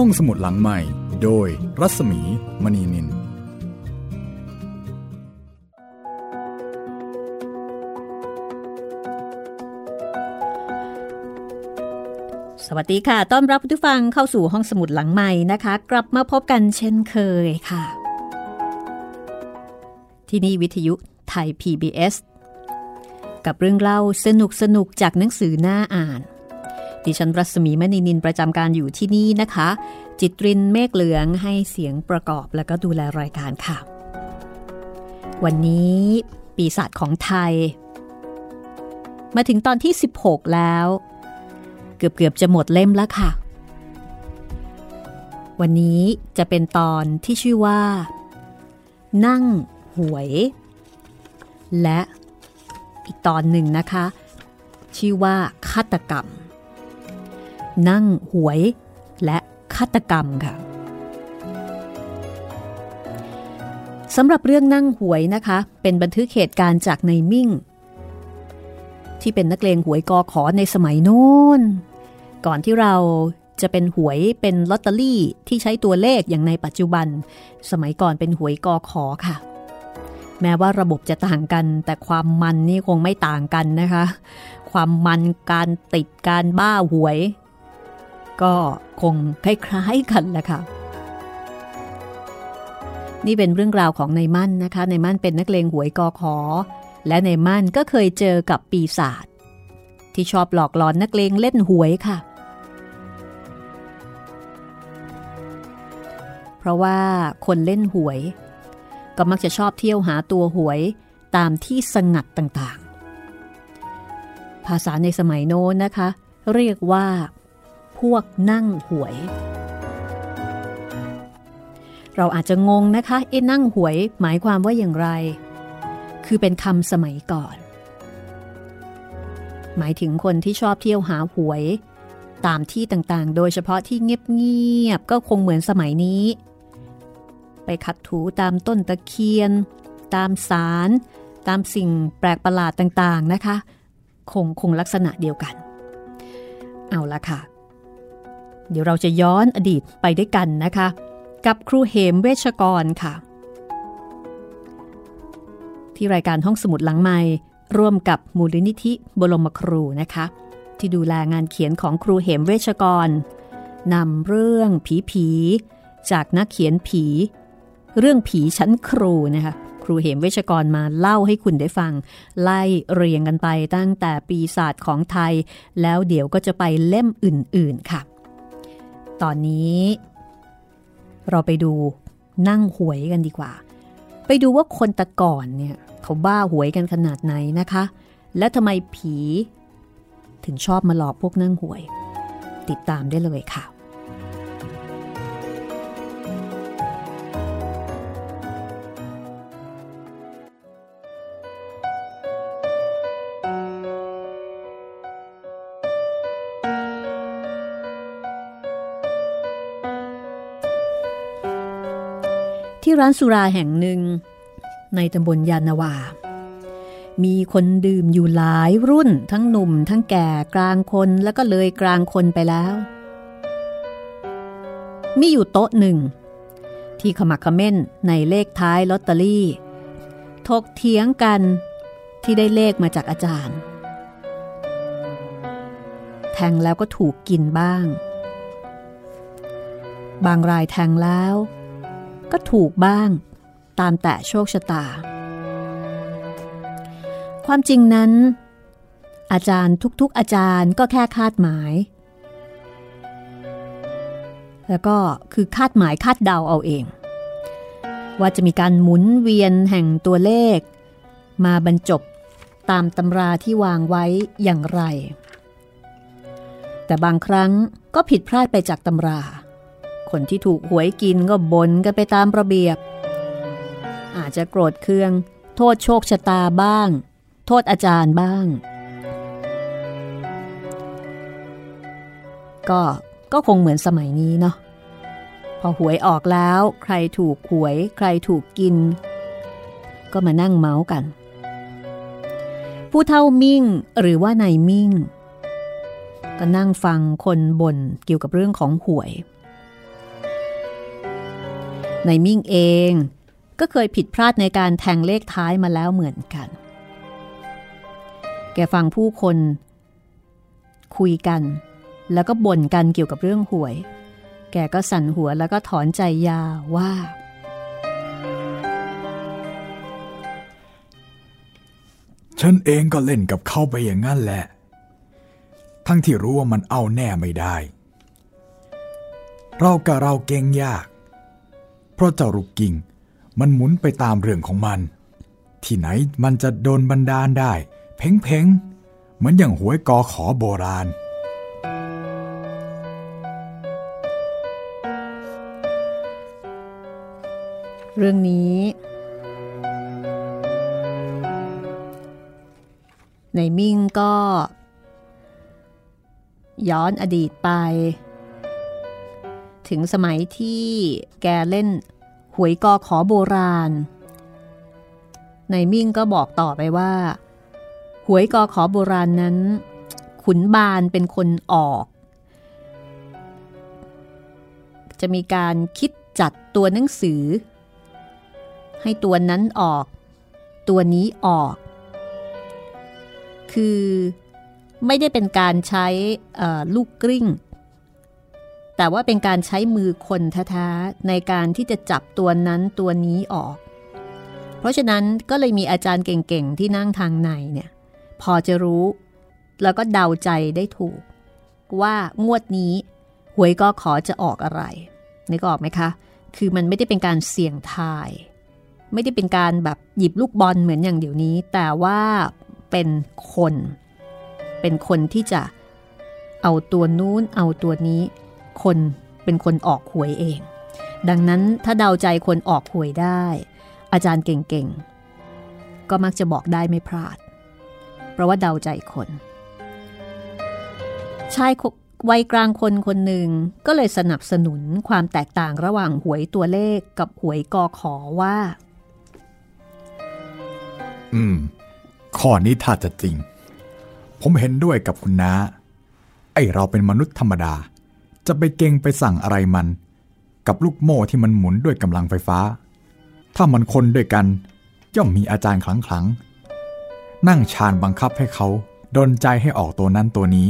ห้องสมุดหลังใหม่ โดยรัศมีมณีนิน สวัสดีค่ะ ต้อนรับทุกฟังเข้าสู่ห้องสมุดหลังใหม่นะคะ กลับมาพบกันเช่นเคยค่ะ ที่นี่วิทยุไทย PBS กับเรื่องเล่าสนุกสนุกจากหนังสือหน้าอ่าน ดิฉันรัศมีมณีนินประจำการอยู่ที่นี่นะคะ จิตรินเมฆเหลืองให้เสียงประกอบแล้วก็ดูแลรายการค่ะ วันนี้ปีศาจของไทย มาถึงตอนที่ 16 แล้ว เกือบเกือบจะหมดเล่มแล้วค่ะ วันนี้จะเป็นตอนที่ชื่อว่า นั่งหวย และอีกตอนหนึ่งนะคะ ชื่อว่าฆาตกรรม นั่งหวย และฆาตกรรมค่ะสำหรับเรื่องนั่งหวยนะคะ เป็นบันทึกเหตุการณ์จากในมิ่ง ที่เป็นนักเลงหวยกอขอในสมัยโน้น ก่อนที่เราจะเป็นหวยเป็นลอตเตอรี่ที่ใช้ตัวเลขอย่างในปัจจุบัน สมัยก่อนเป็นหวยกอขอค่ะ แม้ว่าระบบจะต่างกัน แต่ความมันนี่คงไม่ต่างกันนะคะ ความมันการติดการบ้าหวย ก็คงคล้ายๆกันแหละค่ะ นี่เป็นเรื่องราวของในมั่นนะคะ ในมั่นเป็นนักเลงหวยกอขอ และในมั่นก็เคยเจอกับปีศาจที่ชอบหลอกหลอนนักเลงเล่นหวยค่ะ เพราะว่าคนเล่นหวย ก็มักจะชอบเที่ยวหาตัวหวยตามที่สงัดต่างๆ ภาษาในสมัยโน้นนะคะ เรียกว่า พวกนั่งหวย เราอาจจะงงนะคะเอ๊นั่งหวยหมายความว่าอย่างไร คือเป็นคำสมัยก่อน หมายถึงคนที่ชอบเที่ยวหาหวย ตามที่ต่างๆ โดยเฉพาะที่เงียบๆก็คงเหมือนสมัยนี้ ไปขัดถูตามต้นตะเคียน ตามสารตามสิ่งแปลกประหลาดต่างๆนะคะ คงคงลักษณะเดียวกัน เอาละค่ะ เดี๋ยวเราจะย้อนอดีตไปด้วยกันนะคะ กับครูเหมเวชกรค่ะ ที่รายการห้องสมุดหลังไม้ร่วมกับมูลนิธิบรมครูนะคะ ที่ดูแลงานเขียนของครูเหมเวชกรนำเรื่องผีผีจากนักเขียนผี เรื่องผีชั้นครูนะคะครูเหมเวชกรมาเล่าให้คุณได้ฟัง ไล่เรียงกันไปตั้งแต่ปีศาจของไทย แล้วเดี๋ยวก็จะไปเล่มอื่นๆค่ะ ตอนนี้ เราไปดูนั่งหวยกันดีกว่า ไปดูว่าคนตะก่อนเนี่ยเขาบ้าหวยกันขนาดไหนนะคะ และทำไมผี ถึงชอบมาหลอกพวกนั่งหวย ติดตามได้เลยค่ะ ที่ร้านสุราแห่งหนึ่ง ในตำบลยานาวา มีคนดื่มอยู่หลายรุ่น ทั้งหนุ่ม ทั้งแก่กลางคนแล้วก็เลยกลางคนไปแล้ว มีอยู่โต๊ะหนึ่ง ที่ขมักเขม้นในเลขท้ายลอตเตอรี่ ถกเถียงกันที่ได้เลขมาจากอาจารย์ แทงแล้วก็ถูกกินบ้าง บางรายแทงแล้ว ก็ถูกบ้าง ตามแต่โชคชะตา ความจริงนั้น อาจารย์ทุกๆอาจารย์ก็แค่คาดหมาย แล้วก็คือคาดหมายคาดเดาเอาเอง ว่าจะมีการหมุนเวียนแห่งตัวเลข มาบรรจบตามตำราที่วางไว้อย่างไร แต่บางครั้งก็ผิดพลาดไปจากตำรา คนที่ถูกหวยกินก็บ่นกันไปตามระเบียบ อาจจะโกรธเคือง โทษโชคชะตาบ้าง โทษอาจารย์บ้าง ก็ก็คงเหมือนสมัยนี้เนาะพอหวยออกแล้ว ใครถูกหวย ใครถูกกิน ก็มานั่งเมาส์กัน ผู้เท่ามิ่งหรือว่านายมิ่งก็นั่งฟังคนบ่นเกี่ยวกับเรื่องของหวย ในมิ่งเอง ก็เคยผิดพลาดในการแทงเลขท้ายมาแล้วเหมือนกัน แกฟังผู้คน คุยกัน แล้วก็บ่นกันเกี่ยวกับเรื่องหวย แกก็สั่นหัวแล้วก็ถอนใจยาว่า ฉันเองก็เล่นกับเขาไปอย่างนั้นแหละ ทั้งที่รู้ว่ามันเอาแน่ไม่ได้ เรากับเราเก่งยาก เพราะเจ้าลูกกิ่ง มันหมุนไปตามเรื่องของมัน ที่ไหนมันจะโดนบันดาลได้ เพ่งเพ่งเหมือนอย่างหวยกอขอโบราณ เรื่องนี้ ในมิ่งก็ ย้อนอดีตไป ถึงสมัยที่แกเล่นหวยกอขอโบราณ ในมิ่งก็บอกต่อไปว่า หวยกอขอโบราณนั้น ขุนบานเป็นคนออก จะมีการคิดจัดตัวหนังสือ ให้ตัวนั้นออก ตัวนี้ออก คือไม่ได้เป็นการใช้ลูกกลิ้ง แต่ว่าเป็นการใช้มือคนแท้ๆในการที่จะจับตัวนั้นตัวนี้ออก เพราะฉะนั้นก็เลยมีอาจารย์เก่งๆ ที่นั่งทางในเนี่ยพอจะรู้ แล้วก็เดาใจได้ถูก ว่างวดนี้หวยก็ขอจะออกอะไรนึกออกไหมคะ คือมันไม่ได้เป็นการเสี่ยงทาย ไม่ได้เป็นการแบบหยิบลูกบอลเหมือนอย่างเดี๋ยวนี้ แต่ว่าเป็นคน เป็นคนที่จะเอาตัวนู้นเอาตัวนี้ คนเป็นคนออกหวยเอง ดังนั้นถ้าเดาใจคนออกหวยได้ อาจารย์เก่งๆ ก็มักจะบอกได้ไม่พลาด เพราะว่าเดาใจคน ชายวัยกลางคนคนหนึ่งก็เลยสนับสนุนความแตกต่างระหว่างหวยตัวเลขกับหวยกอขอว่า อืม ข้อนี้ถ้าจะจริง ผมเห็นด้วยกับคุณน้า ไอเราเป็นมนุษย์ธรรมดา จะไปเก่งไปสั่งอะไรมัน กับลูกโม่ที่มันหมุนด้วยกำลังไฟฟ้า ถ้ามันคนด้วยกัน ย่อมมีอาจารย์ขลังขลังนั่งชานบังคับให้เขาดนใจให้ออกตัวนั้นตัวนี้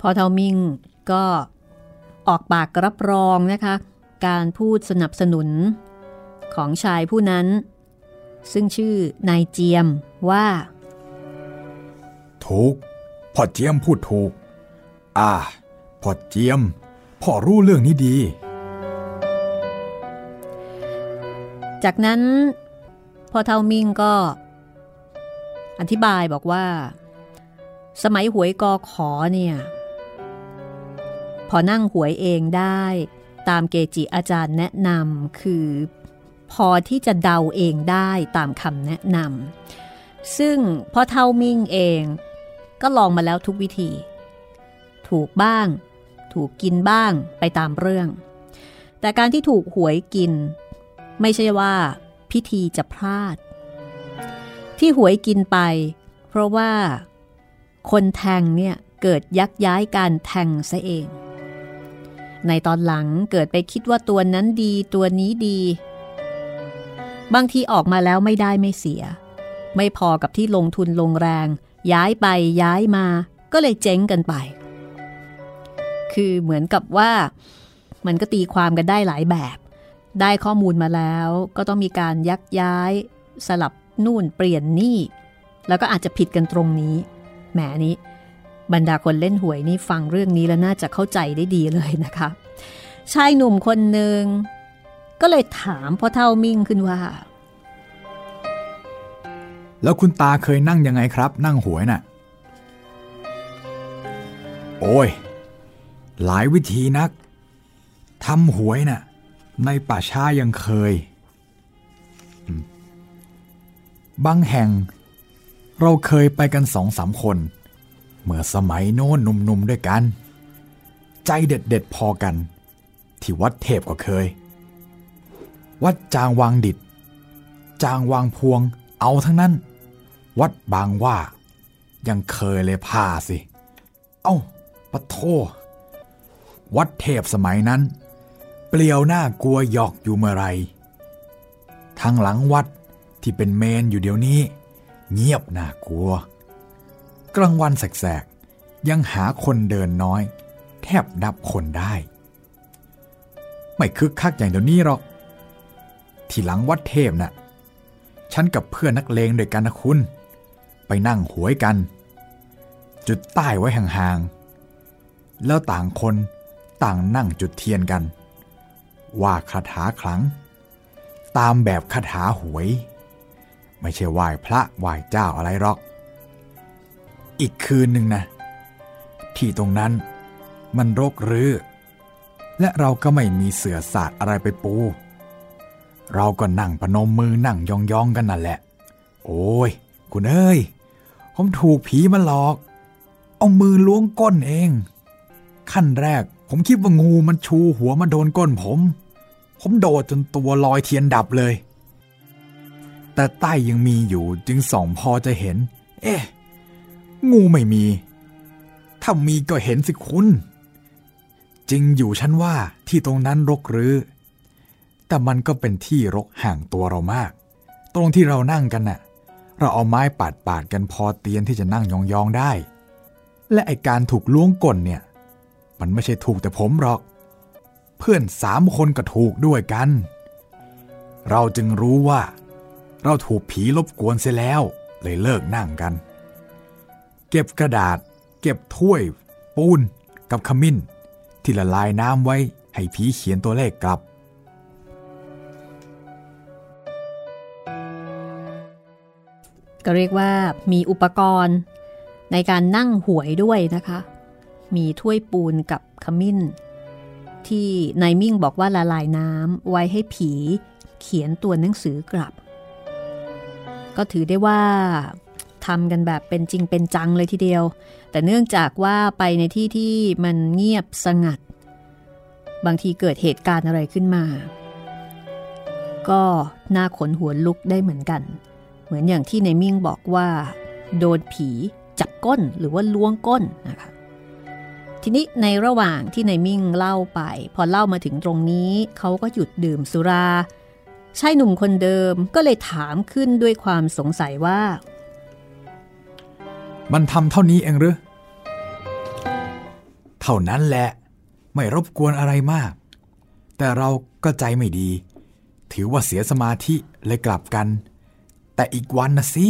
พอเทามิงก็ออกปากรับรองนะคะ การพูดสนับสนุนของชายผู้นั้น ซึ่งชื่อนายเจียมว่า ถูก พ่อเจียมพูดถูก อ่า พ่อเจียม พ่อรู้เรื่องนี้ดี จากนั้นพ่อเท่ามิงก็ อธิบายบอกว่า สมัยหวยกอขอเนี่ย พอนั่งหวยเองได้ตามเกจิอาจารย์แนะนำคือพอที่จะเดาเองได้ตามคำแนะนำซึ่งพ่อเท่ามิงเอง ก็ลองมาแล้วทุกวิธี ถูกบ้าง ถูกกินบ้างไปตามเรื่อง แต่การที่ถูกหวยกิน ไม่ใช่ว่า พิธีจะพลาด ที่หวยกินไป เพราะว่า คนแทงเนี่ยเกิดยักย้ายการแทงซะเอง ในตอนหลังเกิดไปคิดว่าตัวนั้นดีตัวนี้ดี บางทีออกมาแล้วไม่ได้ไม่เสีย ไม่พอกับที่ลงทุนลงแรง ย้ายไปย้ายมาก็เลยเจ๊งกันไป คือเหมือนกับว่ามันก็ตีความกันได้หลายแบบ ได้ข้อมูลมาแล้วก็ต้องมีการยักย้าย สลับนู่นเปลี่ยนนี่ แล้วก็อาจจะผิดกันตรงนี้ แหมนี้ บรรดาคนเล่นหวยนี่ฟังเรื่องนี้แล้วน่าจะเข้าใจได้ดีเลยนะคะ ชายหนุ่มคนหนึ่งก็เลยถามพ่อเท่ามิ่งขึ้นว่า แล้วคุณตาเคยนั่งยังไงครับ นั่งหวยนะ่ะ โอ้ย หลายวิธีนักทำหวยนะ่ะ ในป่าช้ายังเคย บางแห่ง เราเคยไปกันสองสามคน เมื่อสมัยโน้นหนุ่มๆด้วยกัน ใจเด็ดๆพอกัน ที่วัดเทพก็เคย วัดจางวางดิด จางวางพวงเอาทั้งนั้น วัดบางว่า ยังเคยเลยพาสิ เอา้าปะโท วัดเทพสมัยนั้น เปลี่ยวหน้ากลัวหยอกอยู่เมื่อไร ทางหลังวัดที่เป็นเมนอยู่เดี๋ยวนี้ เงียบน่ากลัว กลางวันแสกๆ ยังหาคนเดินน้อย แทบนับคนได้ ไม่คึกคักอย่างเดี๋ยวนี้หรอก ที่หลังวัดเทพนะ่ะฉันกับเพื่อนนักเลงด้วยกันนะคุณ ไปนั่งหวยกัน จุดใต้ไว้ห่างๆ แล้วต่างคนต่างนั่งจุดเทียนกัน ว่าคาถาขลังตามแบบคาถาหวย ไม่ใช่ไหว้พระไหว้เจ้าอะไรหรอก อีกคืนหนึ่งนะ ที่ตรงนั้นมันรกรื้อและเราก็ไม่มีเสือสาดอะไรไปปู เราก็นั่งปนมมือนั่งยองๆกันนั่นแหละ โอ้ย คุณเอ้ย ผมถูกผีมาหลอก เอามือล้วงก้นเอง ขั้นแรก ผมคิดว่างูมันชูหัวมาโดนก้นผม ผมโดดจนตัวลอยเทียนดับเลย แต่ใต้ยังมีอยู่จึงส่องพอจะเห็น เอ๊ะ งูไม่มี ถ้ามีก็เห็นสิคุณ จริงอยู่ฉันว่าที่ตรงนั้นรกหรือ แต่มันก็เป็นที่รกห่างตัวเรามาก ตรงที่เรานั่งกันน่ะ เราเอาไม้ปาดปาดกันพอเตียนที่จะนั่งยองๆได้ และไอการถูกล้วงก้นเนี่ย มันไม่ใช่ถูกแต่ผมหรอก เพื่อนสามคนก็ถูกด้วยกัน เราจึงรู้ว่า เราถูกผีรบกวนเสียแล้ว เลยเลิกนั่งกัน เก็บกระดาษ เก็บถ้วย ปูนกับขมิ้น ที่ละลายน้ำไว้ให้ผีเขียนตัวเลขกลับ ก็เรียกว่ามีอุปกรณ์ในการนั่งหวยด้วยนะคะ มีถ้วยปูนกับขมิ้น ที่นายมิ่งบอกว่าละลายน้ำไว้ให้ผีเขียนตัวหนังสือกลับ ก็ถือได้ว่าทำกันแบบเป็นจริงเป็นจังเลยทีเดียว แต่เนื่องจากว่าไปในที่ที่มันเงียบสงัด บางทีเกิดเหตุการณ์อะไรขึ้นมา ก็น่าขนหัวลุกได้เหมือนกัน เหมือนอย่างที่ในมิ่งบอกว่า โดนผีจับก้นหรือว่าล้วงก้นนะคะทีนี้ในระหว่างที่ในมิ่งเล่าไป พอเล่ามาถึงตรงนี้เขาก็หยุดดื่มสุราชายหนุ่มคนเดิมก็เลยถามขึ้นด้วยความสงสัยว่า มันทำเท่านี้เองหรือ เท่านั้นแหละ ไม่รบกวนอะไรมาก แต่เราก็ใจไม่ดี ถือว่าเสียสมาธิเลยกลับกัน แต่อีกวันนะสิ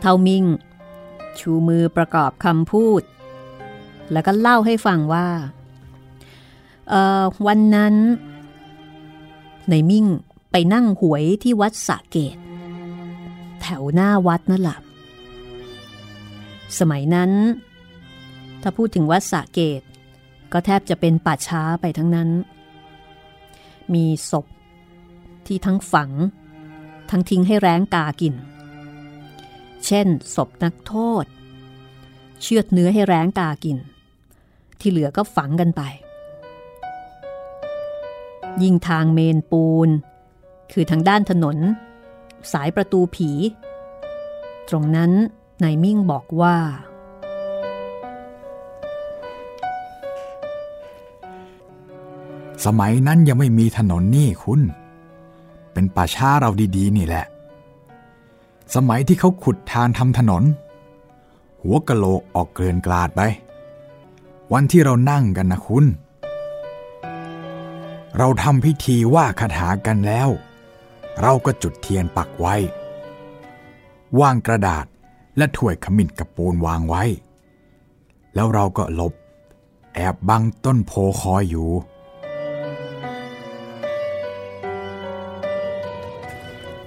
เทามิง ชูมือประกอบคำพูด แล้วก็เล่าให้ฟังว่าวันนั้นในมิ่งไปนั่งหวยที่วัดสะเกต แถวหน้าวัดนั่นแหละสมัยนั้น ถ้าพูดถึงวัดสะเกต ก็แทบจะเป็นป่าช้าไปทั้งนั้น มีศพ ที่ทั้งฝัง ทั้งทิ้งให้แร้งกากิน เช่น ศพนักโทษ เชือดเนื้อให้แร้งกากิน ที่เหลือก็ฝังกันไป ยิ่งทางเมนปูน คือทางด้านถนน สายประตูผี ตรงนั้นนายมิ่งบอกว่าสมัยนั้นยังไม่มีถนนนี่คุณ เป็นป่าช้าเราดีๆ นี่แหละ สมัยที่เขาขุดทางทำถนน หัวกะโหลกออกเกลื่อนกลาดไป วันที่เรานั่งกันนะคุณ เราทำพิธีว่าคาถากันแล้ว เราก็จุดเทียนปักไว้ วางกระดาษและถ้วยขมิ้นกับปูนวางไว้ แล้วเราก็หลบ แอบบังต้นโพคอยอยู่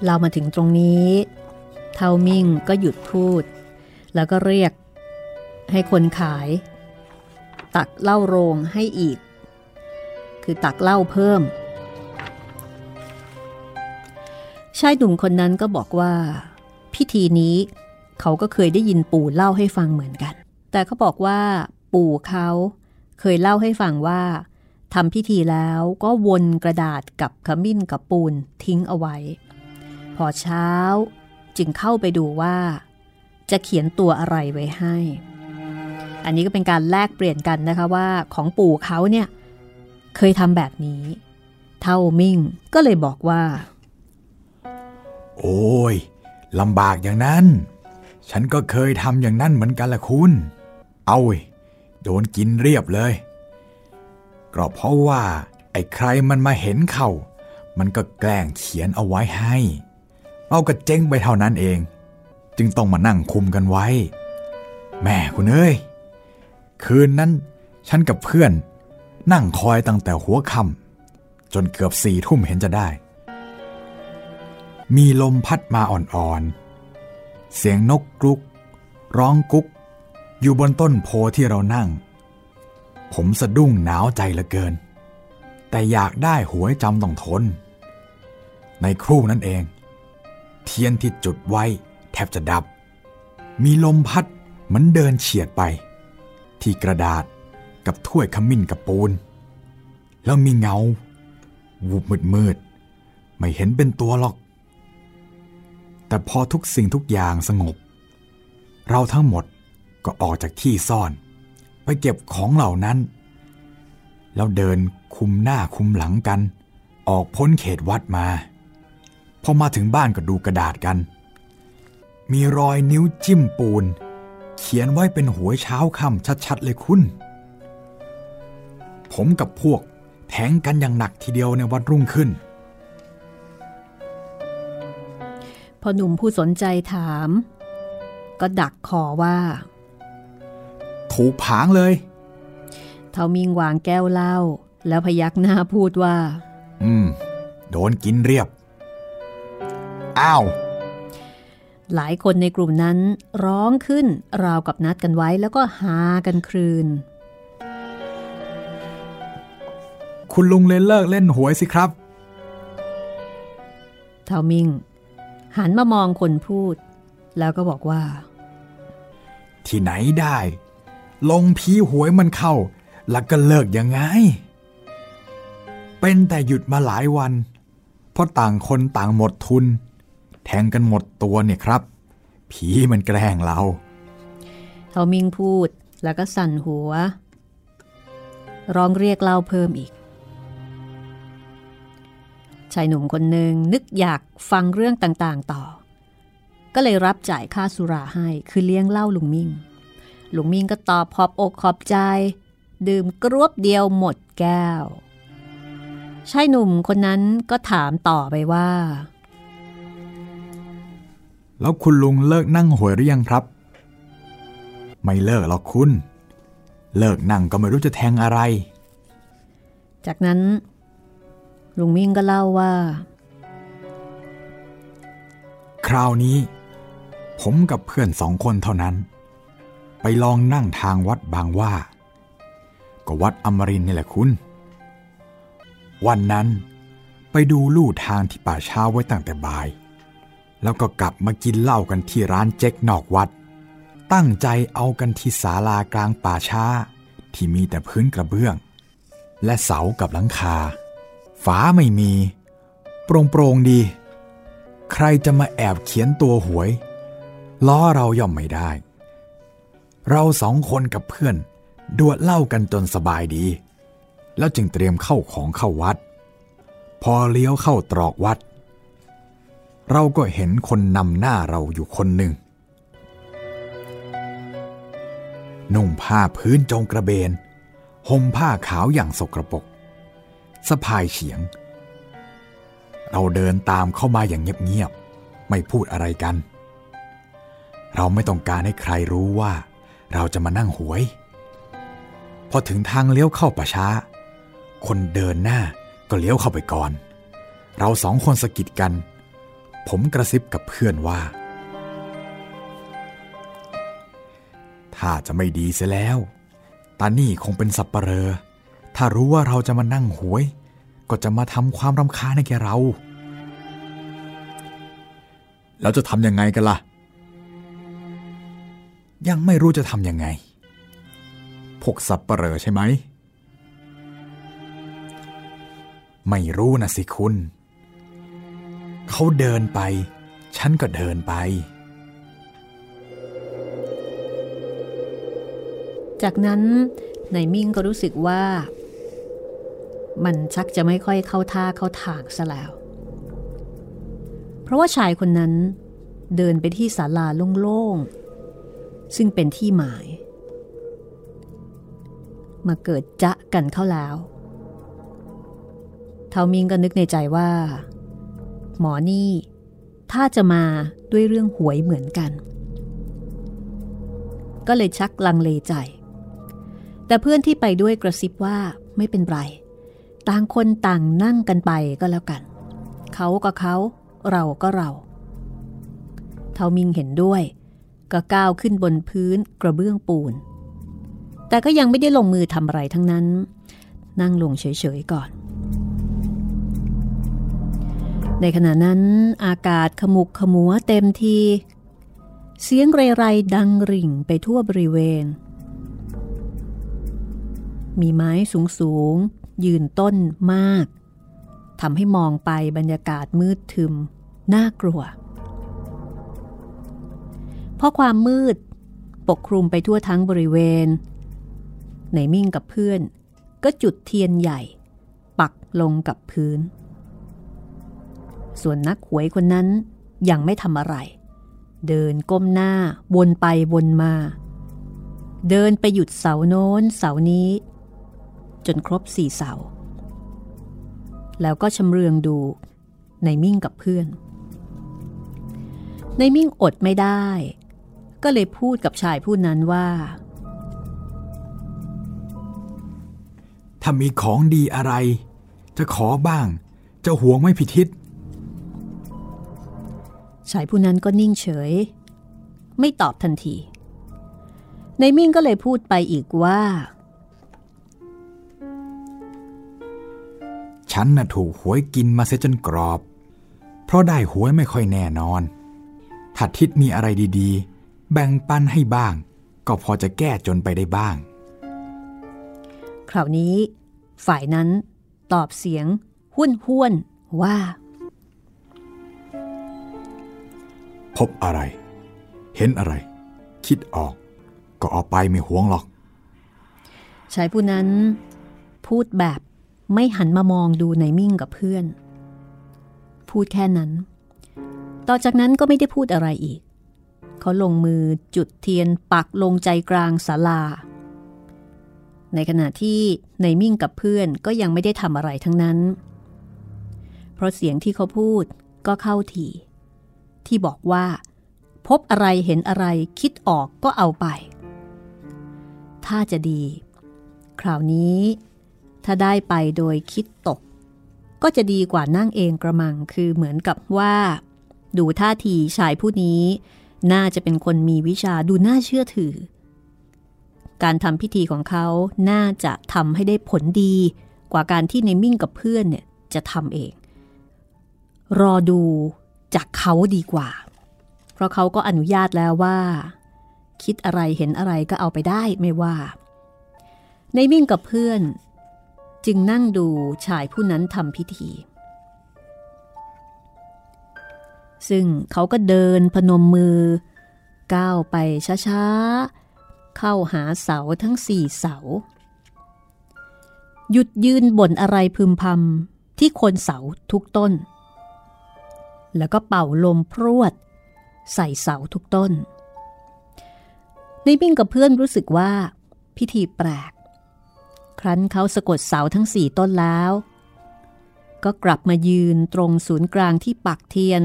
เรามาถึงตรงนี้ เทามิงก็หยุดพูด แล้วก็เรียก ให้คนขาย ตักเหล้าโรงให้อีก คือตักเหล้าเพิ่ม ชายหนุ่มคนนั้นก็บอกว่า พิธีนี้เขาก็เคยได้ยินปู่เล่าให้ฟังเหมือนกัน แต่เขาบอกว่า ปู่เขาเคยเล่าให้ฟังว่าทำพิธีแล้วก็วนกระดาษกับขมิ้นกับปูนทิ้งเอาไว้ พอเช้าจึงเข้าไปดูว่า จะเขียนตัวอะไรไว้ให้ อันนี้ก็เป็นการแลกเปลี่ยนกันนะคะว่าของปู่เขาเนี่ยเคยทำแบบนี้ เท่ามิ่งก็เลยบอกว่า โอ้ยลำบากอย่างนั้น ฉันก็เคยทำอย่างนั้นเหมือนกันละคุณ เอา้ยโดนกินเรียบเลยก็เพราะว่า ไอ้ใครมันมาเห็นเขา มันก็แกล้งเขียนเอาไว้ให้ เอากระเจ๊งไปเท่านั้นเอง จึงต้องมานั่งคุมกันไว้ แม่คุณเอ้ย คืนนั้นฉันกับเพื่อน นั่งคอยตั้งแต่หัวค่ำจนเกือบสี่ทุ่มเห็นจะได้ มีลมพัดมาอ่อนๆ เสียงนกกรุก ร้องกุ๊ก อยู่บนต้นโพที่เรานั่ง ผมสะดุ้งหนาวใจเหลือเกิน แต่อยากได้หวยจำต้องทน ในครู่นั้นเอง เทียนที่จุดไว้แทบจะดับ มีลมพัดเหมือนเดินเฉียดไป ที่กระดาษกับถ้วยขมิ้นกับปูน แล้วมีเงา วูบมืดมืดๆไม่เห็นเป็นตัวหรอก แต่พอทุกสิ่งทุกอย่างสงบ เราทั้งหมดก็ออกจากที่ซ่อน ไปเก็บของเหล่านั้น แล้วเดินคุมหน้าคุมหลังกัน ออกพ้นเขตวัดมา พอมาถึงบ้านก็ดูกระดาษกัน มีรอยนิ้วจิ้มปูน เขียนไว้เป็นหวยเช้าค่ำชัดๆเลยคุณ ผมกับพวกแทงกันอย่างหนักทีเดียวในวันรุ่งขึ้น พอหนุ่มผู้สนใจถาม ก็ดักคอว่า ถูกผางเลยเทามิงวางแก้วเหล้าแล้วพยักหน้าพูดว่า อืม โดนกินเรียบ อ้าว หลายคนในกลุ่มนั้นร้องขึ้นราวกับนัดกันไว้แล้วก็หากันครืน คุณลุงเลยเลิกเล่นหวยสิครับเทามิงหันมามองคนพูด แล้วก็บอกว่า ที่ไหนได้ ลงพีหวยมันเข้า แล้วก็เลิกยังไง เป็นแต่หยุดมาหลายวัน เพราะต่างคนต่างหมดทุน แทงกันหมดตัวเนี่ยครับ ผีมันแกล้งเราเทามิงพูดแล้วก็สั่นหัว ร้องเรียกเล่าเพิ่มอีกชายหนุ่มคนหนึ่งนึกอยากฟังเรื่องต่างๆต่อ ก็เลยรับจ่ายค่าสุราให้คือเลี้ยงเหล้าลุงมิ่ง ลุงมิ่งก็ตอบขอบอกขอบใจ ดื่มกรวบเดียวหมดแก้วชายหนุ่มคนนั้นก็ถามต่อไปว่า แล้วคุณลุงเลิกนั่งหวยหรือยังครับ ไม่เลิกหรอกคุณ เลิกนั่งก็ไม่รู้จะแทงอะไร จากนั้น ลุงมิ่งก็เล่าว่า คราวนี้ ผมกับเพื่อนสองคนเท่านั้น ไปลองนั่งทางวัดบางว่า ก็วัดอมรินทร์นี่แหละคุณ วันนั้นไปดูลู่ทางที่ป่าช้าไว้ตั้งแต่บ่าย แล้วก็กลับมากินเหล้ากันที่ร้านเจ๊กนอกวัด ตั้งใจเอากันที่ศาลากลางป่าช้า ที่มีแต่พื้นกระเบื้อง และเสากับหลังคา ฝาไม่มี โปร่งโปรงๆดี ใครจะมาแอบเขียนตัวหวย ล้อเราย่อมไม่ได้ เราสองคนกับเพื่อนดวดเหล้ากันจนสบายดี แล้วจึงเตรียมเข้าของเข้าวัด พอเลี้ยวเข้าตรอกวัด เราก็เห็นคนนำหน้าเราอยู่คนหนึ่ง นุ่งผ้าพื้นจงกระเบนห่มผ้าขาวอย่างสกรปรกสะพายเฉียง เราเดินตามเข้ามาอย่างเงียบๆ ไม่พูดอะไรกัน เราไม่ต้องการให้ใครรู้ว่า เราจะมานั่งหวย พอถึงทางเลี้ยวเข้าป่าช้า คนเดินหน้าก็เลี้ยวเข้าไปก่อน เราสองคนสะกิดกัน ผมกระซิบกับเพื่อนว่า ถ้าจะไม่ดีเสียแล้ว ตานี่คงเป็นสับปะเรอถ้ารู้ว่าเราจะมานั่งหวย ก็จะมาทำความรำคาญให้แกเรา แล้วจะทำยังไงกันล่ะ ยังไม่รู้จะทำยังไง พวกสับปะเรอใช่ไหม ไม่รู้นะสิคุณ เขาเดินไป ฉันก็เดินไป จากนั้นนายมิ่งก็รู้สึกว่า มันชักจะไม่ค่อยเข้าท่าเข้าทางซะแล้ว เพราะว่าชายคนนั้นเดินไปที่ศาลาโล่งๆ ซึ่งเป็นที่หมาย มาเกิดจะกันเข้าแล้วเทามิงก็นึกในใจว่า หมอนี่ ถ้าจะมาด้วยเรื่องหวยเหมือนกัน ก็เลยชักลังเลใจ แต่เพื่อนที่ไปด้วยกระซิบว่าไม่เป็นไร ต่างคนต่างนั่งกันไปก็แล้วกัน เขาก็เขาเราก็เรา เทามิงเห็นด้วย ก็ก้าวขึ้นบนพื้นกระเบื้องปูน แต่ก็ยังไม่ได้ลงมือทำอะไรทั้งนั้น นั่งลงเฉยๆก่อน ในขณะนั้นอากาศขมุกขมัวเต็มที เสียงเรไรดังริ่งไปทั่วบริเวณ มีไม้สูงสูง ยืนต้นมากทำให้มองไปบรรยากาศมืดทึม น่ากลัว เพราะความมืดปกคลุมไปทั่วทั้งบริเวณ ในมิ่งกับเพื่อน ก็จุดเทียนใหญ่ ปักลงกับพื้น ส่วนนักหวยคนนั้นยังไม่ทำอะไร เดินก้มหน้าวนไปวนมา เดินไปหยุดเสาโน้นเสานี้ จนครบสี่เสา แล้วก็ชำเรืองดูในมิ่งกับเพื่อน ในมิ่งอดไม่ได้ ก็เลยพูดกับชายผู้นั้นว่า ถ้ามีของดีอะไร จะขอบ้าง จะหวงไม่ผิดทิศ ชายผู้นั้นก็นิ่งเฉย ไม่ตอบทันที ในมิ่งก็เลยพูดไปอีกว่า ฉันน่ะถูกหวยกินมาเสียจนกรอบ เพราะได้หวยไม่ค่อยแน่นอนถ้าทิศมีอะไรดีๆ แบ่งปันให้บ้าง ก็พอจะแก้จนไปได้บ้าง คราวนี้ ฝ่ายนั้นตอบเสียงห้วนห้วนว่า พบอะไร เห็นอะไร คิดออก ก็เอาไปไม่หวงหรอก ชายผู้นั้นพูดแบบไม่หันมามองดูในมิ่งกับเพื่อน พูดแค่นั้น ต่อจากนั้นก็ไม่ได้พูดอะไรอีก เขาลงมือจุดเทียนปักลงใจกลางศาลา ในขณะที่ในมิ่งกับเพื่อนก็ยังไม่ได้ทำอะไรทั้งนั้น เพราะเสียงที่เขาพูดก็เข้าที ที่บอกว่า พบอะไรเห็นอะไรคิดออกก็เอาไป ถ้าจะดี คราวนี้ ถ้าได้ไปโดยคิดตก ก็จะดีกว่านั่งเองกระมังคือเหมือนกับว่า ดูท่าทีชายผู้นี้ น่าจะเป็นคนมีวิชาดูน่าเชื่อถือ การทำพิธีของเขาน่าจะทำให้ได้ผลดีกว่าการที่ในมิ่งกับเพื่อนเนี่ยจะทำเอง รอดู จากเขาดีกว่า เพราะเขาก็อนุญาตแล้วว่า คิดอะไรเห็นอะไรก็เอาไปได้ไม่ว่า ในวิ่งกับเพื่อน จึงนั่งดูชายผู้นั้นทำพิธี ซึ่งเขาก็เดินพนมมือ ก้าวไปช้าๆ เข้าหาเสาทั้งสี่เสา หยุดยืนบ่นอะไรพึมพำที่คนเสาทุกต้น แล้วก็เป่าลมพรวด ใส่เสาทุกต้นในบิ้งกับเพื่อนรู้สึกว่า พิธีแปลก ครั้นเขาสะกดเสาทั้งสี่ต้นแล้ว ก็กลับมายืนตรงศูนย์กลางที่ปักเทียน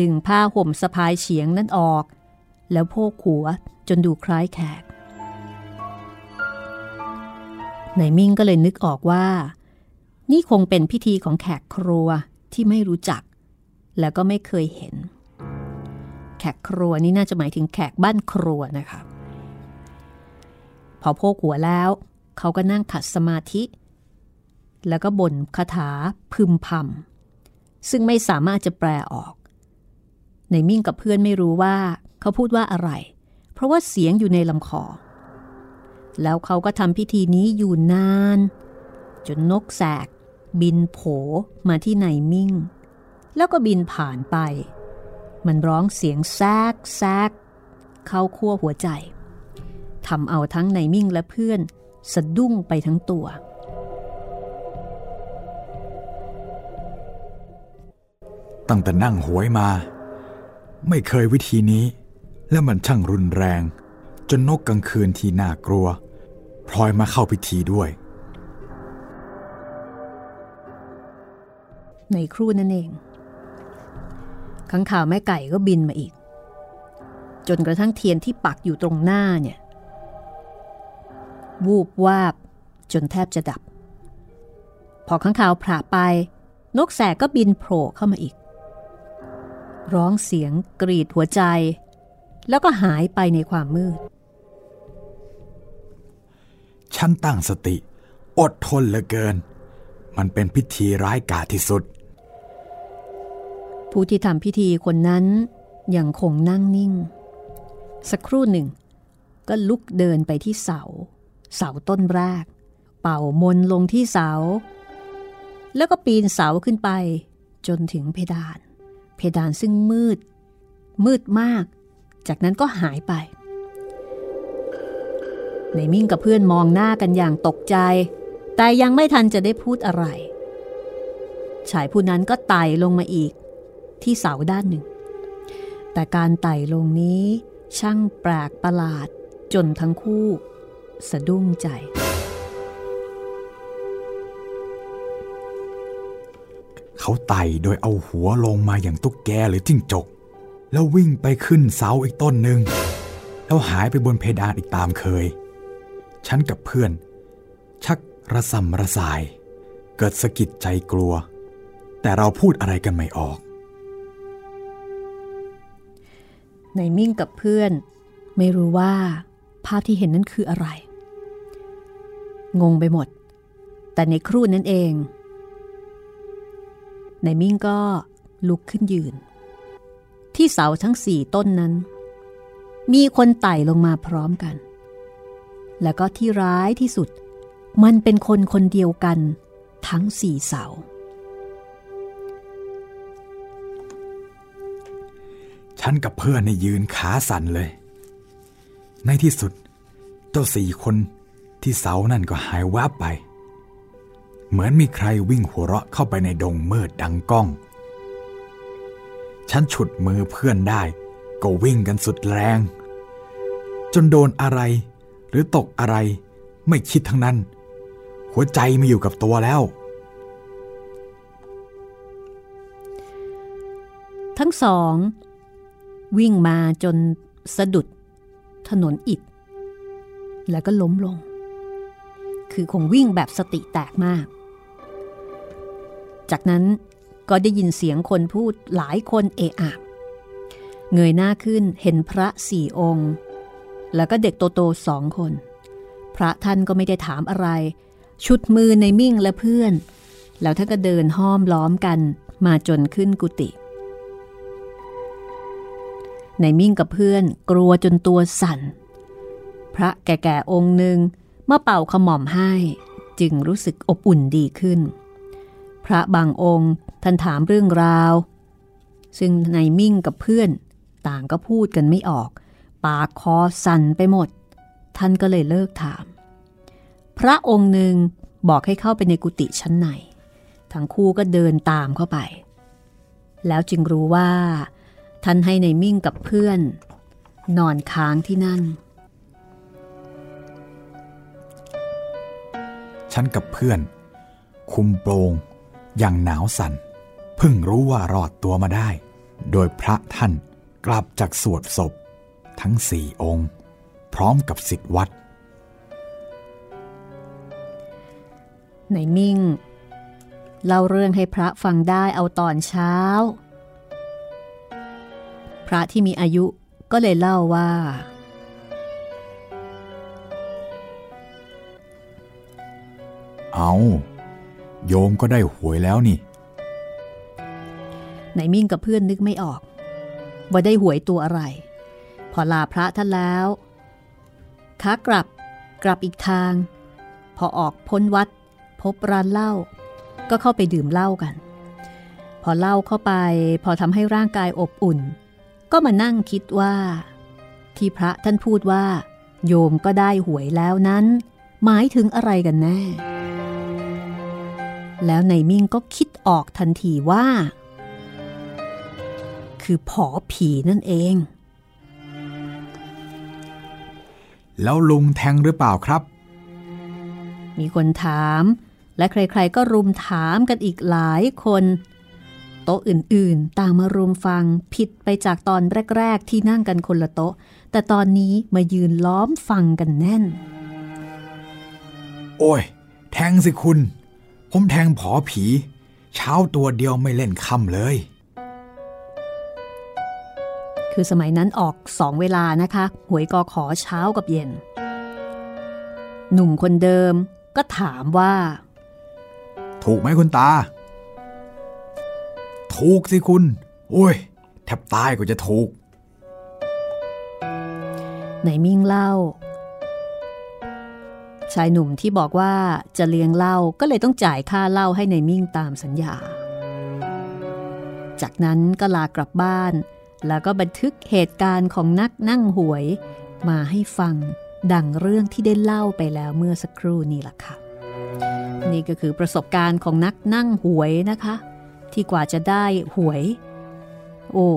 ดึงผ้าห่มสะพายเฉียงนั้นออก แล้วโพกหัวจนดูคล้ายแขกนายมิ่งก็เลยนึกออกว่า นี่คงเป็นพิธีของแขกครัวที่ไม่รู้จัก แล้วก็ไม่เคยเห็น แขกครัวนี่น่าจะหมายถึงแขกบ้านครัวนะคะ พอโพกหัวแล้ว เขาก็นั่งขัดสมาธิ แล้วก็บ่นคาถาพึมพำซึ่งไม่สามารถจะแปลออก ในมิ่งกับเพื่อนไม่รู้ว่า เขาพูดว่าอะไร เพราะว่าเสียงอยู่ในลำคอ แล้วเขาก็ทำพิธีนี้อยู่นาน จนนกแสกบินโผมาที่ในมิ่ง แล้วก็บินผ่านไป มันร้องเสียงแซกแซกเข้าขั้วหัวใจทำเอาทั้งในมิ่งและเพื่อนสะดุ้งไปทั้งตัว ตั้งแต่นั่งหวยมา ไม่เคยวิธีนี้ และมันช่างรุนแรง จนนกกลางคืนที่น่ากลัวพลอยมาเข้าพิธีด้วย ในครู่นั่นเอง ข้างข่าวแม่ไก่ก็บินมาอีก จนกระทั่งเทียนที่ปักอยู่ตรงหน้าเนี่ย วูบวาบจนแทบจะดับ พอข้างข่าวผ่าไป นกแสกก็บินโผล่เข้ามาอีก ร้องเสียงกรีดหัวใจ แล้วก็หายไปในความมืด ฉันตั้งสติ อดทนเหลือเกิน มันเป็นพิธีร้ายกาจที่สุด ผู้ที่ทำพิธีคนนั้นยังคงนั่งนิ่ง สักครู่หนึ่ง ก็ลุกเดินไปที่เสา เสาต้นแรก เป่ามนลงที่เสา แล้วก็ปีนเสาขึ้นไป จนถึงเพดาน เพดานซึ่งมืด มืดมาก จากนั้นก็หายไป ในมิ่งกับเพื่อนมองหน้ากันอย่างตกใจ แต่ยังไม่ทันจะได้พูดอะไร ชายผู้นั้นก็ไต่ลงมาอีก ที่เสาด้านหนึ่ง แต่การไต่ลงนี้ช่างแปลกประหลาดจนทั้งคู่สะดุ้งใจ เขาไต่โดยเอาหัวลงมาอย่างตุ๊กแกหรือจิ้งจก แล้ววิ่งไปขึ้นเสาอีกต้นหนึ่ง แล้วหายไปบนเพดานอีกตามเคย ฉันกับเพื่อน ชักระสำระสาย เกิดสะกิดใจกลัว แต่เราพูดอะไรกันไม่ออก ในมิ่งกับเพื่อน ไม่รู้ว่า ภาพที่เห็นนั้นคืออะไร งงไปหมด แต่ในครู่นั้นเอง ในมิ่งก็ลุกขึ้นยืน ที่เสาทั้งสี่ต้นนั้น มีคนไต่ลงมาพร้อมกัน แล้วก็ที่ร้ายที่สุด มันเป็นคนคนเดียวกัน ทั้งสี่เสา ฉันกับเพื่อนในยืนขาสั่นเลย ในที่สุด เจ้าสี่คนที่เสานั่นก็หายวับไป เหมือนมีใครวิ่งหัวเราะเข้าไปในดงมืดดังก้อง ฉันฉุดมือเพื่อนได้ ก็วิ่งกันสุดแรง จนโดนอะไร หรือตกอะไร ไม่คิดทั้งนั้น หัวใจไม่อยู่กับตัวแล้วทั้งสอง วิ่งมาจนสะดุดถนนอิฐแล้วก็ล้มลง คือคงวิ่งแบบสติแตกมาก จากนั้นก็ได้ยินเสียงคนพูดหลายคนเอะอะเงยหน้าขึ้นเห็นพระสี่องค์ แล้วก็เด็กโตโตสองคน พระท่านก็ไม่ได้ถามอะไร ชุดมือในมิ่งและเพื่อน แล้วท่านก็เดินห้อมล้อมกันมาจนขึ้นกุฏิ ในมิ่งกับเพื่อนกลัวจนตัวสั่น พระแก่ๆองค์หนึ่งเมื่อเป่าขมอมให้ จึงรู้สึกอบอุ่นดีขึ้น พระบางองค์ท่านถามเรื่องราว ซึ่งในมิ่งกับเพื่อนต่างก็พูดกันไม่ออก ปากคอสั่นไปหมด ท่านก็เลยเลิกถาม พระองค์หนึ่งบอกให้เข้าไปในกุฏิชั้นในทั้งคู่ก็เดินตามเข้าไป แล้วจึงรู้ว่า ท่านให้ในมิ่งกับเพื่อน นอนค้างที่นั่น ฉันกับเพื่อน คุมโปรงอย่างหนาวสัน่นเพิ่งรู้ว่ารอดตัวมาได้ โดยพระท่านกลับจากสวดศพ ทั้งสี่องค์ พร้อมกับสิทธิวัดในมิ่งเล่าเรื่องให้พระฟังได้เอาตอนเช้า พระที่มีอายุก็เลยเล่าว่า เอาโยมก็ได้หวยแล้วนี่ในมิ่งกับเพื่อนนึกไม่ออก ว่าได้หวยตัวอะไร พอลาพระท่านแล้วขากลับกลับอีกทาง พอออกพ้นวัด พบร้านเหล้าก็เข้าไปดื่มเหล้ากัน พอเหล้าเข้าไป พอทำให้ร่างกายอบอุ่น ก็มานั่งคิดว่า ที่พระท่านพูดว่า โยมก็ได้หวยแล้วนั้น หมายถึงอะไรกันแน่ แล้วนายมิ่งก็คิดออกทันทีว่า คือผอผีนั่นเอง แล้วลุงแทงหรือเปล่าครับ มีคนถาม และใครๆก็รุมถามกันอีกหลายคน โต๊ะอื่นๆ ต่างมารุมฟังผิดไปจากตอนแรก ๆ ที่นั่งกันคนละโต๊ะ แต่ตอนนี้มายืนล้อมฟังกันแน่น โอ้ย แทงสิคุณ ผมแทงผอผี เช้าตัวเดียวไม่เล่นค่ำเลย คือสมัยนั้นออกสองเวลานะคะ หวยกอขอเช้ากับเย็น หนุ่มคนเดิมก็ถามว่า ถูกไหมคุณตา ถูกสิคุณ โอ้ย แทบตายก็จะถูกไหนมิ่งเล่า ชายหนุ่มที่บอกว่าจะเลี้ยงเหล้าก็เลยต้องจ่ายค่าเหล้าให้ในมิ่งตามสัญญา จากนั้นก็ลากลับบ้าน แล้วก็บันทึกเหตุการณ์ของนักนั่งหวย มาให้ฟังดังเรื่องที่ได้เล่าไปแล้วเมื่อสักครู่นี้ล่ะค่ะ นี่ก็คือประสบการณ์ของนักนั่งหวยนะคะ ที่กว่าจะได้หวย โอ้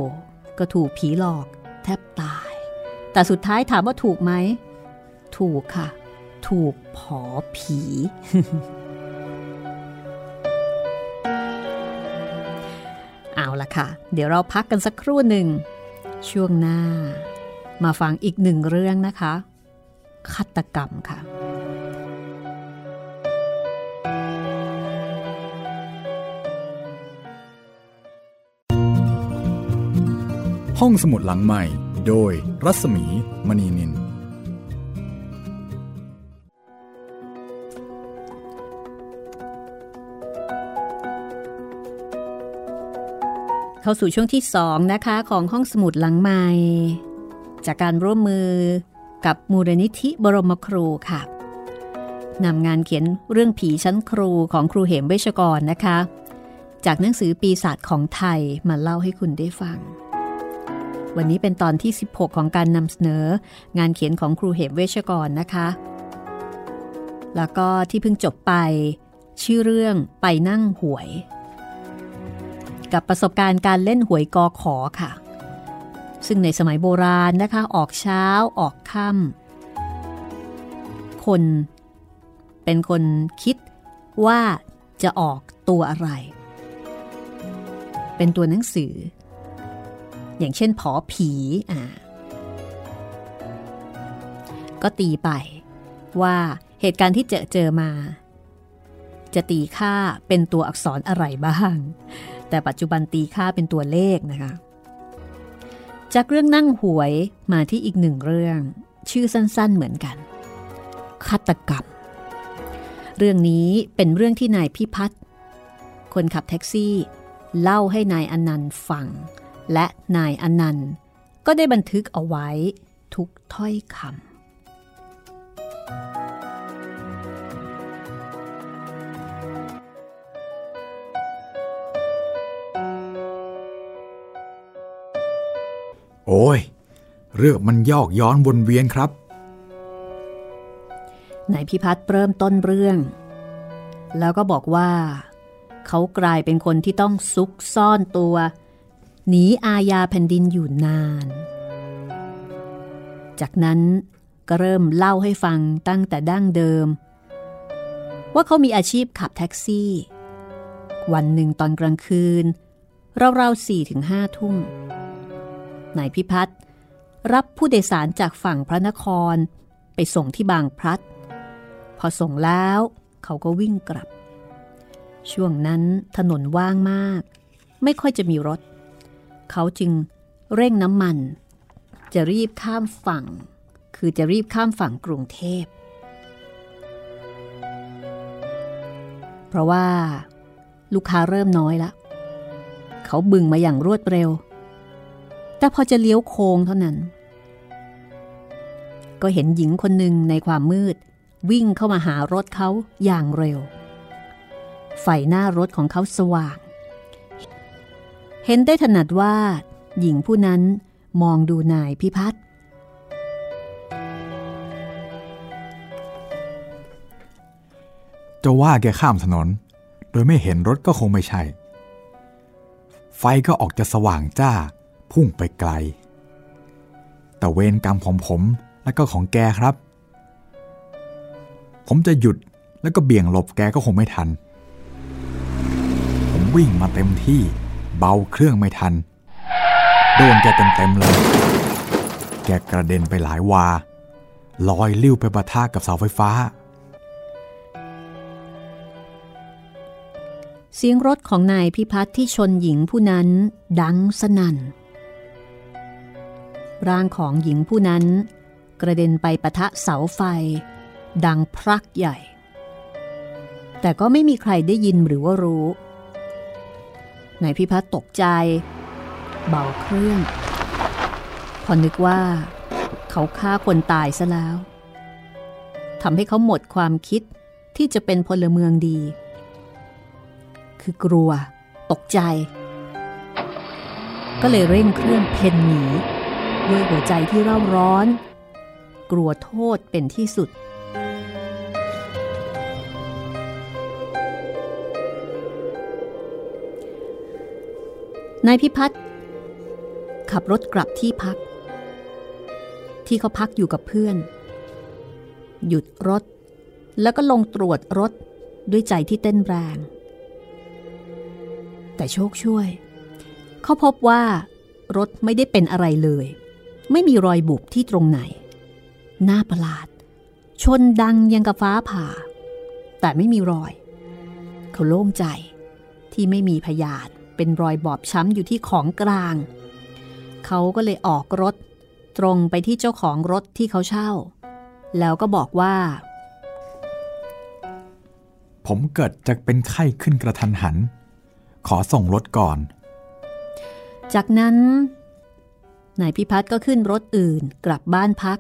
ก็ถูกผีหลอก แทบตาย แต่สุดท้ายถามว่าถูกไหม ถูกค่ะ ถูกผอผี เอาละค่ะ เดี๋ยวเราพักกันสักครู่หนึ่ง ช่วงหน้า มาฟังอีกหนึ่งเรื่องนะคะฆาตกรรมค่ะ ห้องสมุดหลังใหม่ โดยรัศมีมณีนิน เข้าสู่ช่วงที่2นะคะของห้องสมุดหลังใหม่ จากการร่วมมือกับมูลนิธิบรมครูค่ะนำงานเขียนเรื่องผีชั้นครูของครูเหมเวชกรนะคะ จากหนังสือปีศาจของไทยมาเล่าให้คุณได้ฟัง วันนี้เป็นตอนที่ 16 ของการนำเสนอ งานเขียนของครูเหมเวชกรนะคะ แล้วก็ที่เพิ่งจบไป ชื่อเรื่องไปนั่งหวย กับประสบการณ์การเล่นหวยกอขอค่ะ ซึ่งในสมัยโบราณนะคะ ออกเช้าออกค่ำคนเป็นคนคิดว่าจะออกตัวอะไร เป็นตัวหนังสือ อย่างเช่นผอผีอ่าก็ตีไปว่าเหตุการณ์ที่เจอเจอมา จะตีค่าเป็นตัวอักษรอะไรบ้าง แต่ปัจจุบันตีค่าเป็นตัวเลขนะคะ จากเรื่องนั่งหวยมาที่อีกหนึ่งเรื่อง ชื่อสั้นๆเหมือนกันฆาตกรรม เรื่องนี้เป็นเรื่องที่นายพิพัฒน์คนขับแท็กซี่ เล่าให้นายอนันต์ฟัง และนายอนันต์ ก็ได้บันทึกเอาไว้ทุกถ้อยคำโอ้ย เรื่องมันยอกย้อนวนเวียนครับ นายพิพัฒน์เริ่มต้นเรื่อง แล้วก็บอกว่า เขากลายเป็นคนที่ต้องซุกซ่อนตัว หนีอาญาแผ่นดินอยู่นาน จากนั้นก็เริ่มเล่าให้ฟังตั้งแต่ดั้งเดิม ว่าเขามีอาชีพขับแท็กซี่ วันหนึ่งตอนกลางคืนราวๆสี่ถึงห้าทุ่มนายพิพัฒน์รับผู้โดยสารจากฝั่งพระนครไปส่งที่บางพลัด พอส่งแล้วเขาก็วิ่งกลับ ช่วงนั้นถนนว่างมาก ไม่ค่อยจะมีรถ เขาจึงเร่งน้ำมัน จะรีบข้ามฝั่ง คือจะรีบข้ามฝั่งกรุงเทพ เพราะว่า ลูกค้าเริ่มน้อยละ เขาบึงมาอย่างรวดเร็ว แต่พอจะเลี้ยวโค้งเท่านั้น ก็เห็นหญิงคนหนึ่งในความมืด วิ่งเข้ามาหารถเขาอย่างเร็ว ไฟหน้ารถของเขาสว่าง เห็นได้ถนัดว่า หญิงผู้นั้นมองดูนายพิพัฒน์จะว่าแกข้ามถนน โดยไม่เห็นรถก็คงไม่ใช่ ไฟก็ออกจะสว่างจ้า พุ่งไปไกล แต่เวรกรรมของผมและก็ของแกครับ ผมจะหยุดแล้วก็เบี่ยงหลบแกก็คงไม่ทัน ผมวิ่งมาเต็มที่ เบาเครื่องไม่ทัน โดนแกเต็มๆเลย แกกระเด็นไปหลายวา ลอยลิ้วไปปะทะกับเสาไฟฟ้า เสียงรถของนายพิพัฒน์ที่ชนหญิงผู้นั้น ดังสนั่น ร่างของหญิงผู้นั้น กระเด็นไปปะทะเสาไฟ ดังพรักใหญ่ แต่ก็ไม่มีใครได้ยินหรือว่ารู้ นายพิพัฒน์ตกใจ เบาเครื่องพอนึกว่า เขาฆ่าคนตายซะแล้วทำให้เขาหมดความคิดที่จะเป็นพลเมืองดี คือกลัว ตกใจ ก็เลยเร่งเครื่องเพนหนีด้วยหัวใจที่เร่าร้อน กลัวโทษเป็นที่สุด นายพิพัฒน์ขับรถกลับที่พัก ที่เขาพักอยู่กับเพื่อน หยุดรถ แล้วก็ลงตรวจรถด้วยใจที่เต้นแรง แต่โชคช่วย เขาพบว่ารถไม่ได้เป็นอะไรเลย ไม่มีรอยบุบที่ตรงไหนน่าประหลาด ชนดังยังกับฟ้าผ่า แต่ไม่มีรอย เขาโล่งใจที่ไม่มีพยาน เป็นรอยบอบช้ำอยู่ที่ของกลาง เขาก็เลยออกรถ ตรงไปที่เจ้าของรถที่เขาเช่า แล้วก็บอกว่า ผมเกิดจะเป็นไข้ขึ้นกระทันหัน ขอส่งรถก่อน จากนั้นนายพิพัฒน์ก็ขึ้นรถอื่นกลับบ้านพัก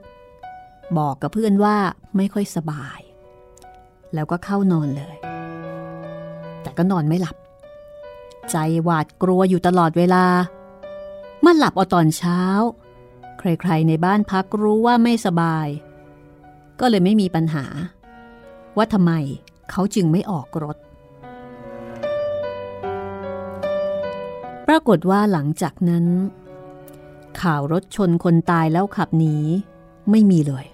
บอกกับเพื่อนว่าไม่ค่อยสบาย แล้วก็เข้านอนเลย แต่ก็นอนไม่หลับ ใจหวาดกลัวอยู่ตลอดเวลาเมื่อหลับเอาตอนเช้า ใครๆในบ้านพักรู้ว่าไม่สบาย ก็เลยไม่มีปัญหา ว่าทำไมเขาจึงไม่ออกรถ ปรากฏว่าหลังจากนั้น ข่าวรถชนคนตายแล้วขับหนีไม่มีเลย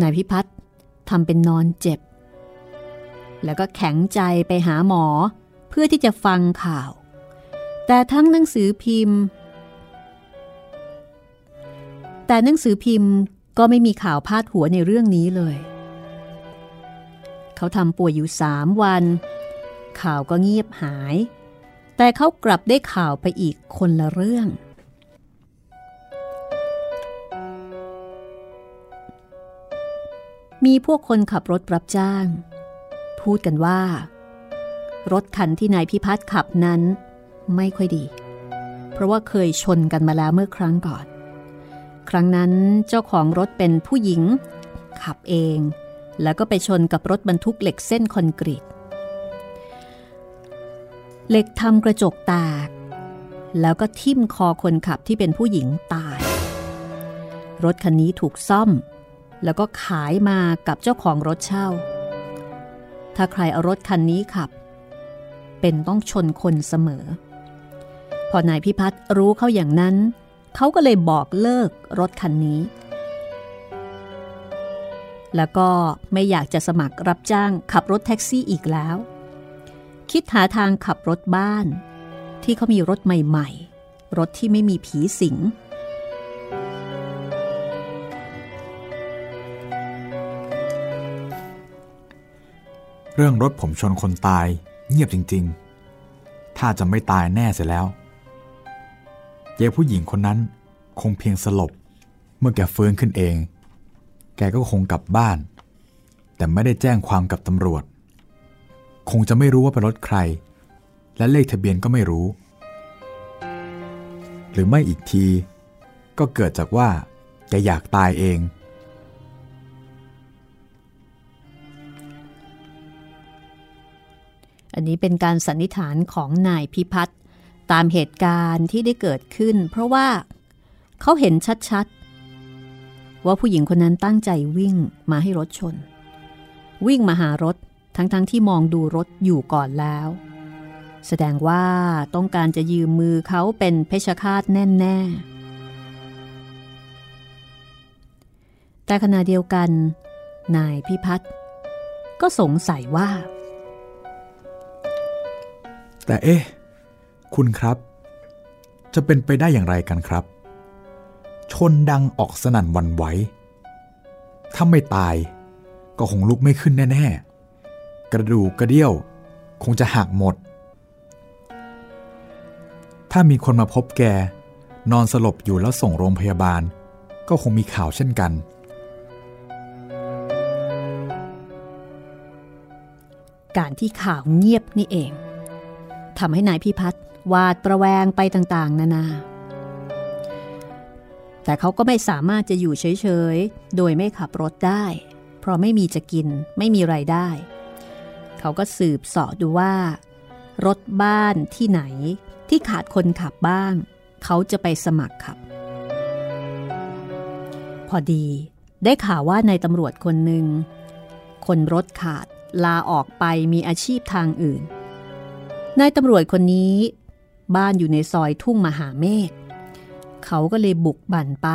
นายพิพัฒน์ทำเป็นนอนเจ็บ แล้วก็แข็งใจไปหาหมอ เพื่อที่จะฟังข่าว แต่ทั้งหนังสือพิมพ์ แต่หนังสือพิมพ์ก็ไม่มีข่าวพาดหัวในเรื่องนี้เลย เขาทำป่วยอยู่สามวัน ข่าวก็เงียบหาย แต่เขากลับได้ข่าวไปอีกคนละเรื่องมีพวกคนขับรถรับจ้าง พูดกันว่า รถคันที่นายพิพัฒน์ขับนั้นไม่ค่อยดี เพราะว่าเคยชนกันมาแล้วเมื่อครั้งก่อน ครั้งนั้นเจ้าของรถเป็นผู้หญิง ขับเอง แล้วก็ไปชนกับรถบรรทุกเหล็กเส้นคอนกรีตเหล็กทำกระจกแตกแล้วก็ทิ่มคอคนขับที่เป็นผู้หญิงตาย รถคันนี้ถูกซ่อม แล้วก็ขายมากับเจ้าของรถเช่า ถ้าใครเอารถคันนี้ขับ เป็นต้องชนคนเสมอ พอนายพิพัฒน์รู้เขาอย่างนั้น เขาก็เลยบอกเลิกรถคันนี้ แล้วก็ไม่อยากจะสมัครรับจ้างขับรถแท็กซี่อีกแล้ว คิดหาทางขับรถบ้าน ที่เขามีรถใหม่ ๆ รถที่ไม่มีผีสิง เรื่องรถผมชนคนตายเงียบจริง ๆ ถ้าจะไม่ตายแน่เสียแล้วเยผู้หญิงคนนั้นคงเพียงสลบ เมื่อแกฟื้นขึ้นเอง แกก็คงกลับบ้าน แต่ไม่ได้แจ้งความกับตำรวจ คงจะไม่รู้ว่าเป็นรถใคร และเลขทะเบียนก็ไม่รู้ หรือไม่อีกที ก็เกิดจากว่าแกอยากตายเอง อันนี้เป็นการสันนิษฐานของนายพิพัฒน์ตามเหตุการณ์ที่ได้เกิดขึ้น เพราะว่าเขาเห็นชัดๆ ว่าผู้หญิงคนนั้นตั้งใจวิ่งมาให้รถชน วิ่งมาหารถทั้งๆทที่มองดูรถอยู่ก่อนแล้ว แสดงว่าต้องการจะยืมมือเขาเป็นเพชฌฆาตแน่ ๆ แต่ขณะเดียวกัน นายพิพัฒน์ก็สงสัยว่า แต่เอ๊ะ คุณครับ จะเป็นไปได้อย่างไรกันครับ ชนดังออกสนั่นวันไหว ถ้าไม่ตาย ก็คงลุกไม่ขึ้นแน่ ๆ กระดูกกระเดี่ยว คงจะหักหมด ถ้ามีคนมาพบแก นอนสลบอยู่แล้วส่งโรงพยาบาล ก็คงมีข่าวเช่นกันการที่ข่าวเงียบนี่เอง ทำให้นายพิพัฒน์วาดประแวงไปต่างๆ นานา แต่เขาก็ไม่สามารถจะอยู่เฉย ๆ โดยไม่ขับรถได้ เพราะไม่มีจะกินไม่มีไรายได้ เขาก็สืบสอดูว่า รถบ้านที่ไหนที่ขาดคนขับบ้าง เขาจะไปสมัครขับ พอดีได้ข่าวว่าในตำรวจคนหนึ่งคนรถขาดลาออกไปมีอาชีพทางอื่น นายตำรวจคนนี้ บ้านอยู่ในซอยทุ่งมหาเมฆเขาก็เลยบุกบั่นไป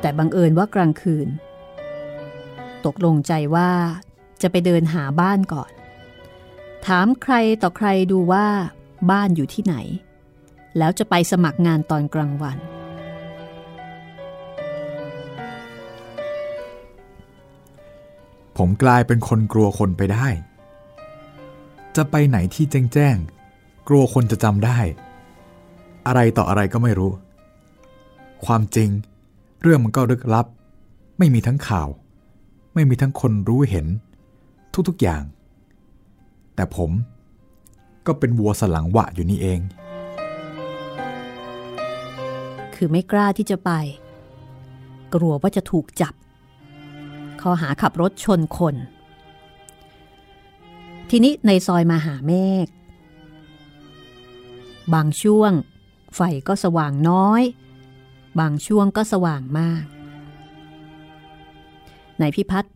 แต่บังเอิญว่ากลางคืน ตกลงใจว่าจะไปเดินหาบ้านก่อน ถามใครต่อใครดูว่าบ้านอยู่ที่ไหน แล้วจะไปสมัครงานตอนกลางวัน ผมกลายเป็นคนกลัวคนไปได้ จะไปไหนที่แจ้งแจ้ง กลัวคนจะจำได้ อะไรต่ออะไรก็ไม่รู้ ความจริง เรื่องมันก็ลึกลับ ไม่มีทั้งข่าว ไม่มีทั้งคนรู้เห็น ทุกๆอย่าง แต่ผมก็เป็นวัวสลังวะอยู่นี่เอง คือไม่กล้าที่จะไป กลัวว่าจะถูกจับ ข้อหาขับรถชนคน ทีนี้ในซอยมหาเมฆบางช่วง ไฟก็สว่างน้อย บางช่วงก็สว่างมากนายพิพัฒน์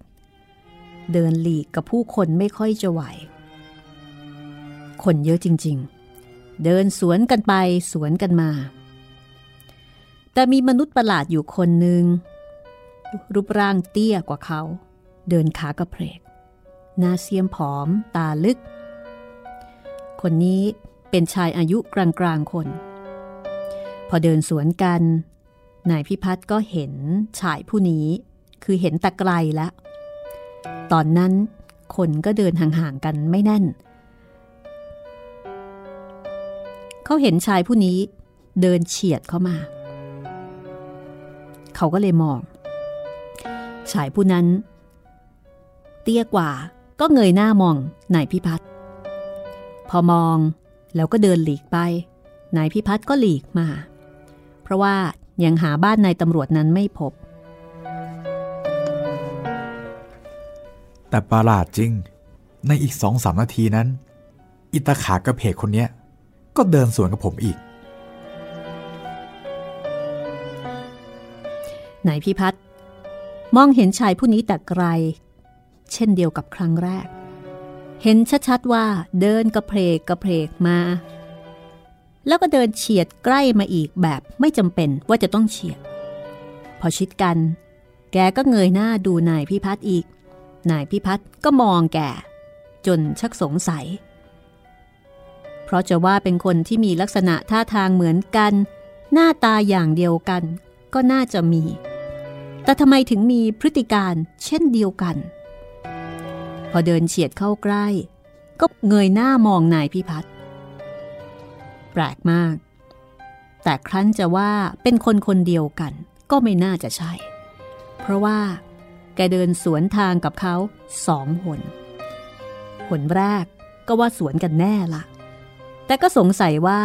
เดินหลีกกับผู้คนไม่ค่อยจะไหว คนเยอะจริง ๆ เดินสวนกันไปสวนกันมา แต่มีมนุษย์ประหลาดอยู่คนหนึ่งรูปร่างเตี้ยกว่าเขา เดินขากระเพก หน้าเสียมผอม ตาลึก คนนี้เป็นชายอายุกลางๆคน พอเดินสวนกัน นายพิพัฒน์ก็เห็นชายผู้นี้ คือเห็นตะไกลแล้ว ตอนนั้นคนก็เดินห่างๆกันไม่แน่น เขาเห็นชายผู้นี้เดินเฉียดเข้ามา เขาก็เลยมอง ชายผู้นั้น เตี้ยกว่า ก็เงยหน้ามองนายพิพัฒน์พอมองแล้วก็เดินหลีกไปนายพิพัฒน์ก็หลีกมา เพราะว่ายังหาบ้านนายตำรวจนั้นไม่พบ แต่ประหลาดจริง ในอีกสองสามนาทีนั้น อิตาขากระเพกคนเนี้ย ก็เดินสวนกับผมอีกนายพิพัฒน์มองเห็นชายผู้นี้แต่ไกล เช่นเดียวกับครั้งแรก เห็นชัดๆว่าเดินกระเพกกระเพกมา แล้วก็เดินเฉียดใกล้มาอีกแบบไม่จำเป็นว่าจะต้องเฉียด พอชิดกัน แกก็เงยหน้าดูนายพิพัฒน์อีก นายพิพัฒน์ก็มองแกจนชักสงสัย เพราะจะว่าเป็นคนที่มีลักษณะท่าทางเหมือนกัน หน้าตาอย่างเดียวกัน ก็น่าจะมี แต่ทำไมถึงมีพฤติการเช่นเดียวกัน พอเดินเฉียดเข้าใกล้ ก็เงยหน้ามองนายพิพัฒน์แปลกมาก แต่ครั้นจะว่าเป็นคนคนเดียวกัน ก็ไม่น่าจะใช่ เพราะว่า แกเดินสวนทางกับเขาสองหนหนแรกก็ว่าสวนกันแน่ละ แต่ก็สงสัยว่า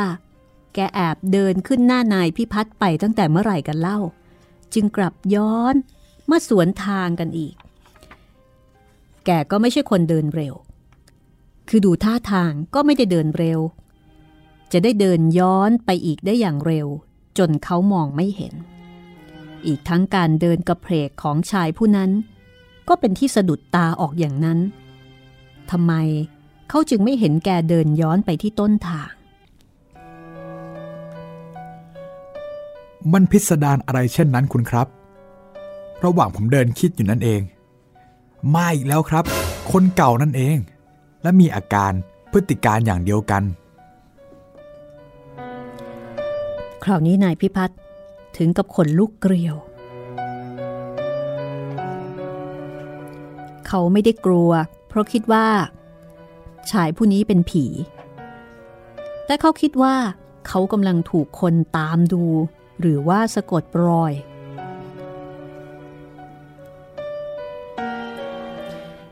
แกแอบเดินขึ้นหน้านายพิพัฒน์ไปตั้งแต่เมื่อไหร่กันเล่า จึงกลับย้อนมาสวนทางกันอีก แกก็ไม่ใช่คนเดินเร็ว คือดูท่าทางก็ไม่ได้เดินเร็ว จะได้เดินย้อนไปอีกได้อย่างเร็ว จนเขามองไม่เห็น อีกทั้งการเดินกระเพกของชายผู้นั้น ก็เป็นที่สะดุดตาออกอย่างนั้นทำไมเขาจึงไม่เห็นแกเดินย้อนไปที่ต้นทาง มันพิสดารอะไรเช่นนั้นคุณครับ ระหว่างผมเดินคิดอยู่นั่นเอง มาอีกแล้วครับ คนเก่านั่นเอง และมีอาการพฤติการอย่างเดียวกัน คราวนี้นายพิพัฒน์ถึงกับขนลุกเกลียว เขาไม่ได้กลัว เพราะคิดว่า ชายผู้นี้เป็นผี แต่เขาคิดว่า เขากำลังถูกคนตามดู หรือว่าสะกดรอย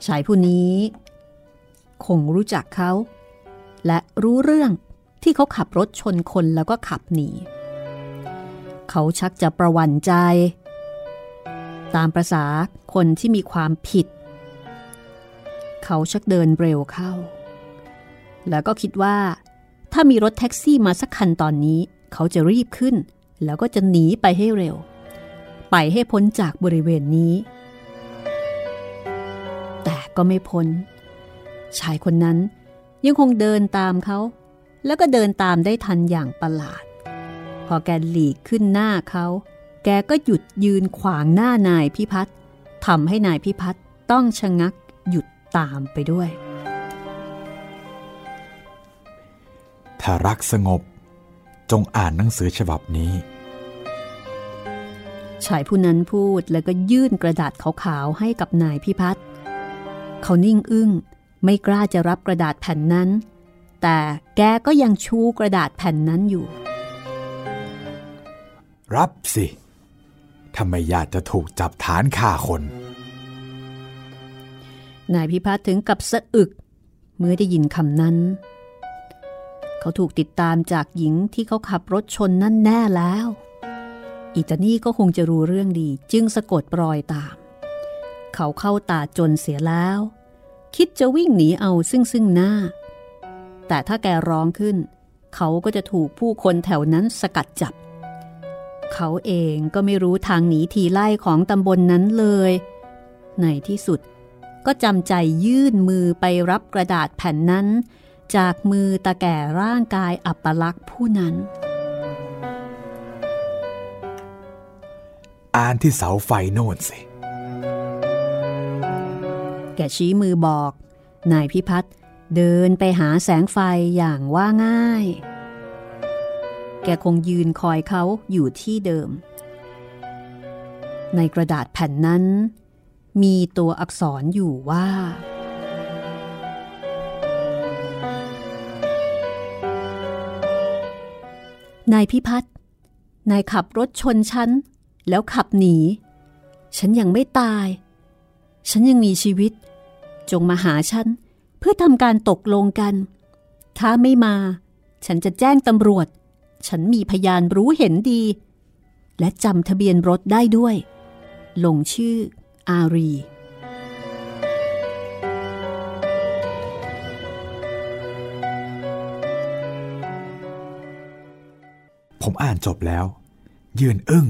ชายผู้นี้ คงรู้จักเขา และรู้เรื่องที่เขาขับรถชนคนแล้วก็ขับหนี เขาชักจะประวันใจ ตามประษาคนที่มีความผิด เขาชักเดินเร็วเข้า แล้วก็คิดว่า ถ้ามีรถแท็กซี่มาสักคันตอนนี้ เขาจะรีบขึ้น แล้วก็จะหนีไปให้เร็ว ไปให้พ้นจากบริเวณนี้ ก็ไม่พ้น ชายคนนั้นยังคงเดินตามเขา แล้วก็เดินตามได้ทันอย่างประหลาด พอแกหลีกขึ้นหน้าเขา แกก็หยุดยืนขวางหน้านายพิพัฒน์ทำให้นายพิพัฒน์ต้องชะงักหยุดตามไปด้วย ถ้ารักสงบ จงอ่านหนังสือฉบับนี้ ชายผู้นั้นพูดแล้วก็ยื่นกระดาษขาวๆให้กับนายพิพัฒน์ เขานิ่งอึ้ง ไม่กล้าจะรับกระดาษแผ่นนั้น แต่แกก็ยังชูกระดาษแผ่นนั้นอยู่ รับสิทำไมอยากจะถูกจับฐานฆ่าคน นายพิพัฒน์ถึงกับสะอึก เมื่อได้ยินคำนั้น เขาถูกติดตามจากหญิงที่เขาขับรถชนนั่นแน่แล้วอีตานี่ก็คงจะรู้เรื่องดีจึงสะกดรอยตาม เขาเข้าตาจนเสียแล้ว คิดจะวิ่งหนีเอาซึ่งซึ่งหน้า แต่ถ้าแกร้องขึ้น เขาก็จะถูกผู้คนแถวนั้นสกัดจับ เขาเองก็ไม่รู้ทางหนีทีไล่ของตำบลนนั้นเลย ในที่สุดก็จำใจยื่นมือไปรับกระดาษแผ่นนั้น จากมือตาแก่ร่างกายอัปลักษ์ผู้นั้น อ่านที่เสาไฟโน่นสิ แกชี้มือบอก นายพิพัฒน์เดินไปหาแสงไฟอย่างว่าง่าย แกคงยืนคอยเขาอยู่ที่เดิม ในกระดาษแผ่นนั้น มีตัวอักษรอยู่ว่า นายพิพัฒน์นายขับรถชนฉัน แล้วขับหนี ฉันยังไม่ตาย ฉันยังมีชีวิต จงมาหาฉัน เพื่อทำการตกลงกัน ถ้าไม่มา ฉันจะแจ้งตำรวจ ฉันมีพยานรู้เห็นดี และจำทะเบียนรถได้ด้วย ลงชื่อ อารีผมอ่านจบแล้ว ยืนอึ้ง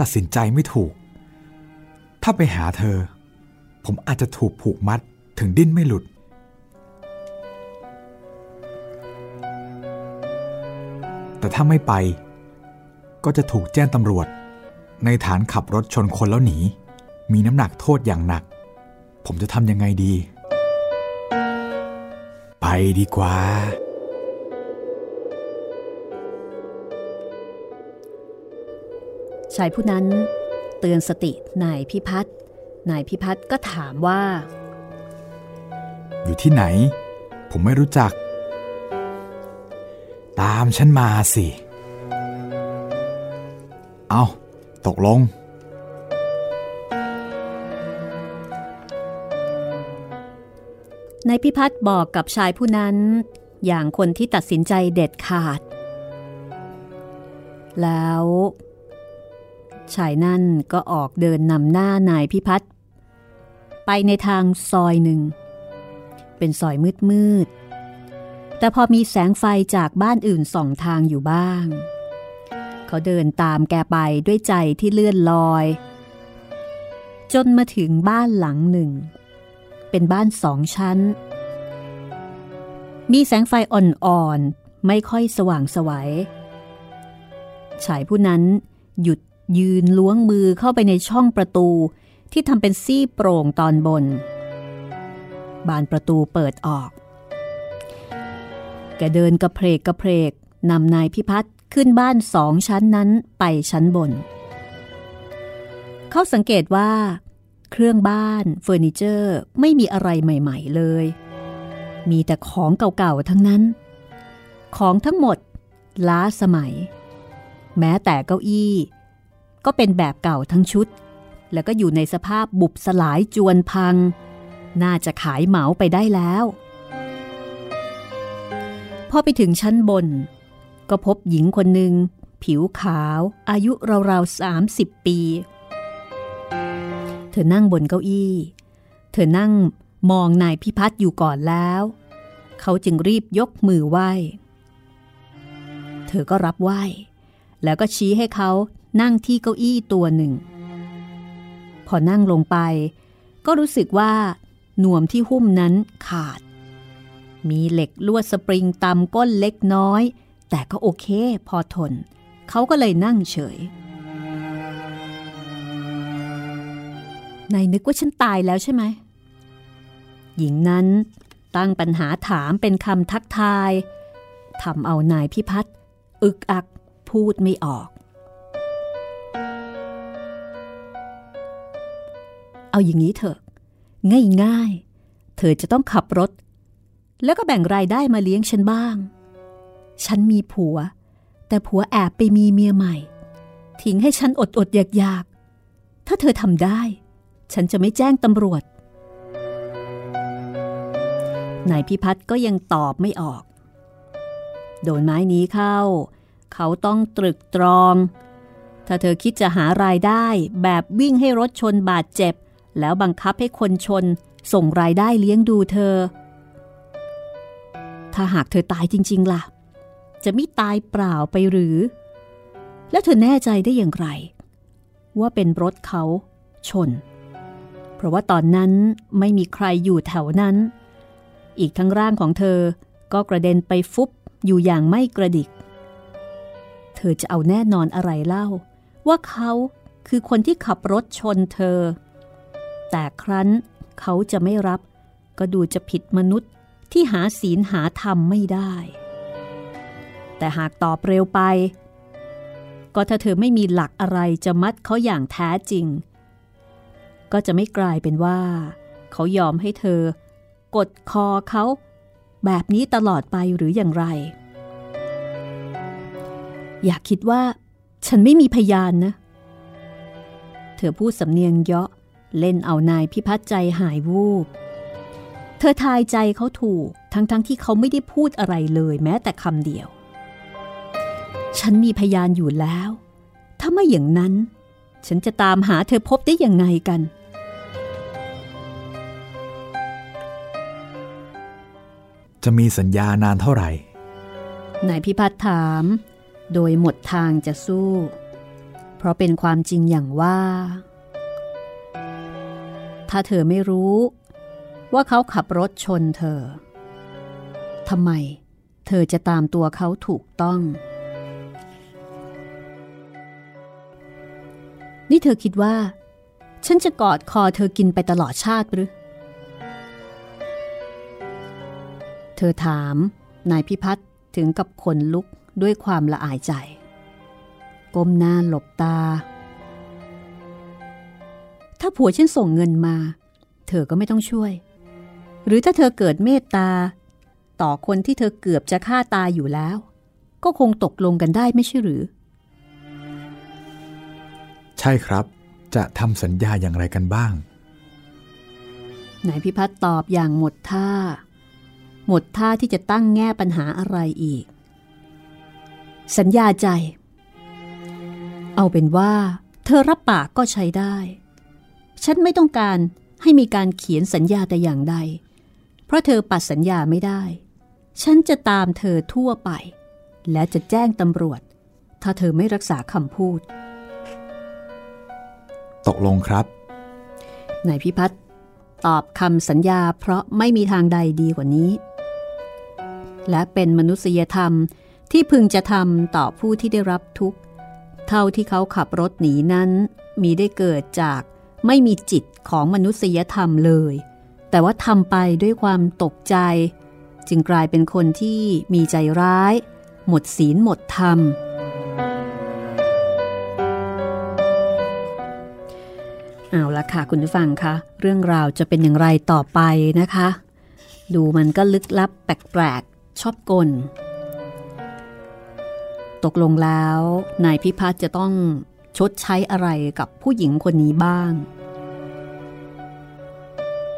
ตัดสินใจไม่ถูก ถ้าไปหาเธอ ผมอาจจะถูกผูกมัดถึงดิ้นไม่หลุด แต่ถ้าไม่ไป ก็จะถูกแจ้งตำรวจ ในฐานขับรถชนคนแล้วหนี มีน้ำหนักโทษอย่างหนัก ผมจะทำยังไงดี ไปดีกว่า ชายผู้นั้นเตือนสตินายพิพัฒน์ นายพิพัฒน์ก็ถามว่า อยู่ที่ไหน ผมไม่รู้จัก ตามฉันมาสิ เอาตกลง นายพิพัฒน์บอกกับชายผู้นั้น อย่างคนที่ตัดสินใจเด็ดขาด แล้วชายนั่นก็ออกเดินนำหน้านายพิพัฒน์ ไปในทางซอยหนึ่ง เป็นซอยมืดมืดๆแต่พอมีแสงไฟจากบ้านอื่นส่องทางอยู่บ้าง เขาเดินตามแกไปด้วยใจที่เลื่อนลอย จนมาถึงบ้านหลังหนึ่ง เป็นบ้านสองชั้น มีแสงไฟอ่อนๆ ไม่ค่อยสว่างสวยัยชายผู้นั้นหยุดยืนล้วงมือเข้าไปในช่องประตู ที่ทำเป็นซี่โปร่งตอนบน บานประตูเปิดออก แกเดินกระเพกกระเพกนำนายพิพัฒน์ขึ้นบ้านสองชั้นนั้นไปชั้นบน เขาสังเกตว่า เครื่องบ้านเฟอร์นิเจอร์ไม่มีอะไรใหม่ๆเลย มีแต่ของเก่าๆทั้งนั้น ของทั้งหมด ล้าสมัย แม้แต่เก้าอี้ ก็เป็นแบบเก่าทั้งชุด แล้วก็อยู่ในสภาพบุบสลายจวนพัง น่าจะขายเหมาไปได้แล้ว พอไปถึงชั้นบน ก็พบหญิงคนหนึ่ง ผิวขาว อายุราวๆสามสิบปี เธอนั่งบนเก้าอี้ เธอนั่งมองนายพิพัฒน์อยู่ก่อนแล้ว เขาจึงรีบยกมือไหว้ เธอก็รับไหว้ แล้วก็ชี้ให้เขานั่งที่เก้าอี้ตัวหนึ่ง พอนั่งลงไป ก็รู้สึกว่า หน่วมที่หุ้มนั้นขาด มีเหล็กลวดสปริงตำก้นเล็กน้อย แต่ก็โอเคพอทน เขาก็เลยนั่งเฉยนายนึกว่าฉันตายแล้วใช่ไหม หญิงนั้นตั้งปัญหาถามเป็นคำทักทายทำเอานายพิพัฒน์อึกอักพูดไม่ออก เอาอย่างนี้เถอะ ง่ายๆ เธอจะต้องขับรถ แล้วก็แบ่งรายได้มาเลี้ยงฉันบ้าง ฉันมีผัว แต่ผัวแอบไปมีเมียใหม่ ทิ้งให้ฉันอดอดอยากอยากถ้าเธอทำได้ ฉันจะไม่แจ้งตำรวจ นายพิพัฒน์ก็ยังตอบไม่ออก โดนไม้นี้เข้า เขาต้องตรึกตรอง ถ้าเธอคิดจะหารายได้แบบวิ่งให้รถชนบาดเจ็บ แล้วบังคับให้คนชนส่งรายได้เลี้ยงดูเธอ ถ้าหากเธอตายจริง ๆ ล่ะ จะไม่ตายเปล่าไปหรือ แล้วเธอแน่ใจได้อย่างไร ว่าเป็นรถเขาชน เพราะว่าตอนนั้นไม่มีใครอยู่แถวนั้น อีกทั้งร่างของเธอก็กระเด็นไปฟุบอยู่อย่างไม่กระดิก เธอจะเอาแน่นอนอะไรเล่า ว่าเขาคือคนที่ขับรถชนเธอ แต่ครั้นเขาจะไม่รับ ก็ดูจะผิดมนุษย์ที่หาศีลหาธรรมไม่ได้ แต่หากตอบเร็วไป ก็ถ้าเธอไม่มีหลักอะไรจะมัดเขาอย่างแท้จริง ก็จะไม่กลายเป็นว่า เขายอมให้เธอ กดคอเขา แบบนี้ตลอดไปหรืออย่างไร อยากคิดว่า ฉันไม่มีพยานนะ เธอพูดสำเนียงเยาะ เล่นเอานายพิพัฒน์ใจหายวูบ เธอทายใจเขาถูกทั้งๆทที่เขาไม่ได้พูดอะไรเลยแม้แต่คำเดียว ฉันมีพยานอยู่แล้ว ถ้าไม่อย่างนั้น ฉันจะตามหาเธอพบได้ยังไงกัน จะมีสัญญานานเท่าไหร่ นายพิพัฒน์ถาม โดยหมดทางจะสู้ เพราะเป็นความจริงอย่างว่า ถ้าเธอไม่รู้ ว่าเขาขับรถชนเธอทำไม เธอจะตามตัวเขาถูกต้อง นี่เธอคิดว่า ฉันจะกอดคอเธอกินไปตลอดชาติหรือ เธอถามนายพิพัฒน์ถึงกับขนลุกด้วยความละอายใจ ก้มหน้าหลบตา ถ้าผัวฉันส่งเงินมา เธอก็ไม่ต้องช่วย หรือถ้าเธอเกิดเมตตา ต่อคนที่เธอเกือบจะฆ่าตายอยู่แล้ว ก็คงตกลงกันได้ไม่ใช่หรือ ใช่ครับ จะทำสัญญาอย่างไรกันบ้างนายพิพัฒน์ตอบอย่างหมดท่า หมดท่าที่จะตั้งแง่ปัญหาอะไรอีก สัญญาใจ เอาเป็นว่า เธอรับปากก็ใช้ได้ ฉันไม่ต้องการให้มีการเขียนสัญญาแต่อย่างใด เพราะเธอปัดสัญญาไม่ได้ ฉันจะตามเธอทั่วไป และจะแจ้งตำรวจ ถ้าเธอไม่รักษาคำพูด ตกลงครับ นายพิพัฒน์ตอบคำสัญญาเพราะไม่มีทางใดดีกว่านี้ และเป็นมนุษยธรรมที่พึงจะทำต่อผู้ที่ได้รับทุกข์ เท่าที่เขาขับรถหนีนั้น มีได้เกิดจาก ไม่มีจิตของมนุษยธรรมเลย แต่ว่าทำไปด้วยความตกใจ จึงกลายเป็นคนที่มีใจร้าย หมดศีลหมดธรรม เอาละค่ะคุณผู้ฟังคะเรื่องราวจะเป็นอย่างไรต่อไปนะคะ ดูมันก็ลึกลับแปลกๆชอบกล ตกลงแล้วนายพิพัฒน์จะต้อง ชดใช้อะไรกับผู้หญิงคนนี้บ้าง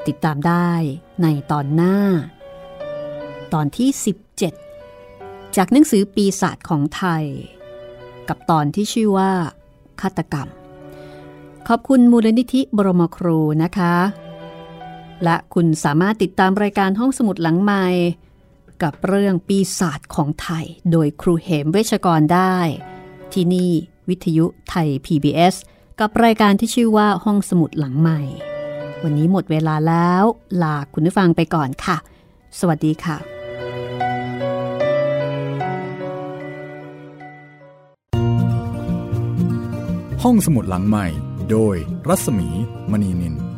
ติดตามได้ในตอนหน้า ตอนที่ 17 จากหนังสือปีศาจของไทย กับตอนที่ชื่อว่าฆาตกรรม ขอบคุณมูลนิธิบรมครูนะคะ และคุณสามารถติดตามรายการห้องสมุดหลังใหม่กับเรื่องปีศาจของไทย โดยครูเหมเวชกรได้ ที่นี่ วิทยุไทย PBS กับรายการที่ชื่อว่าห้องสมุดหลังใหม่ วันนี้หมดเวลาแล้ว ลาคุณผู้ฟังไปก่อนค่ะ สวัสดีค่ะ ห้องสมุดหลังใหม่ โดยรัศมีมณีนิน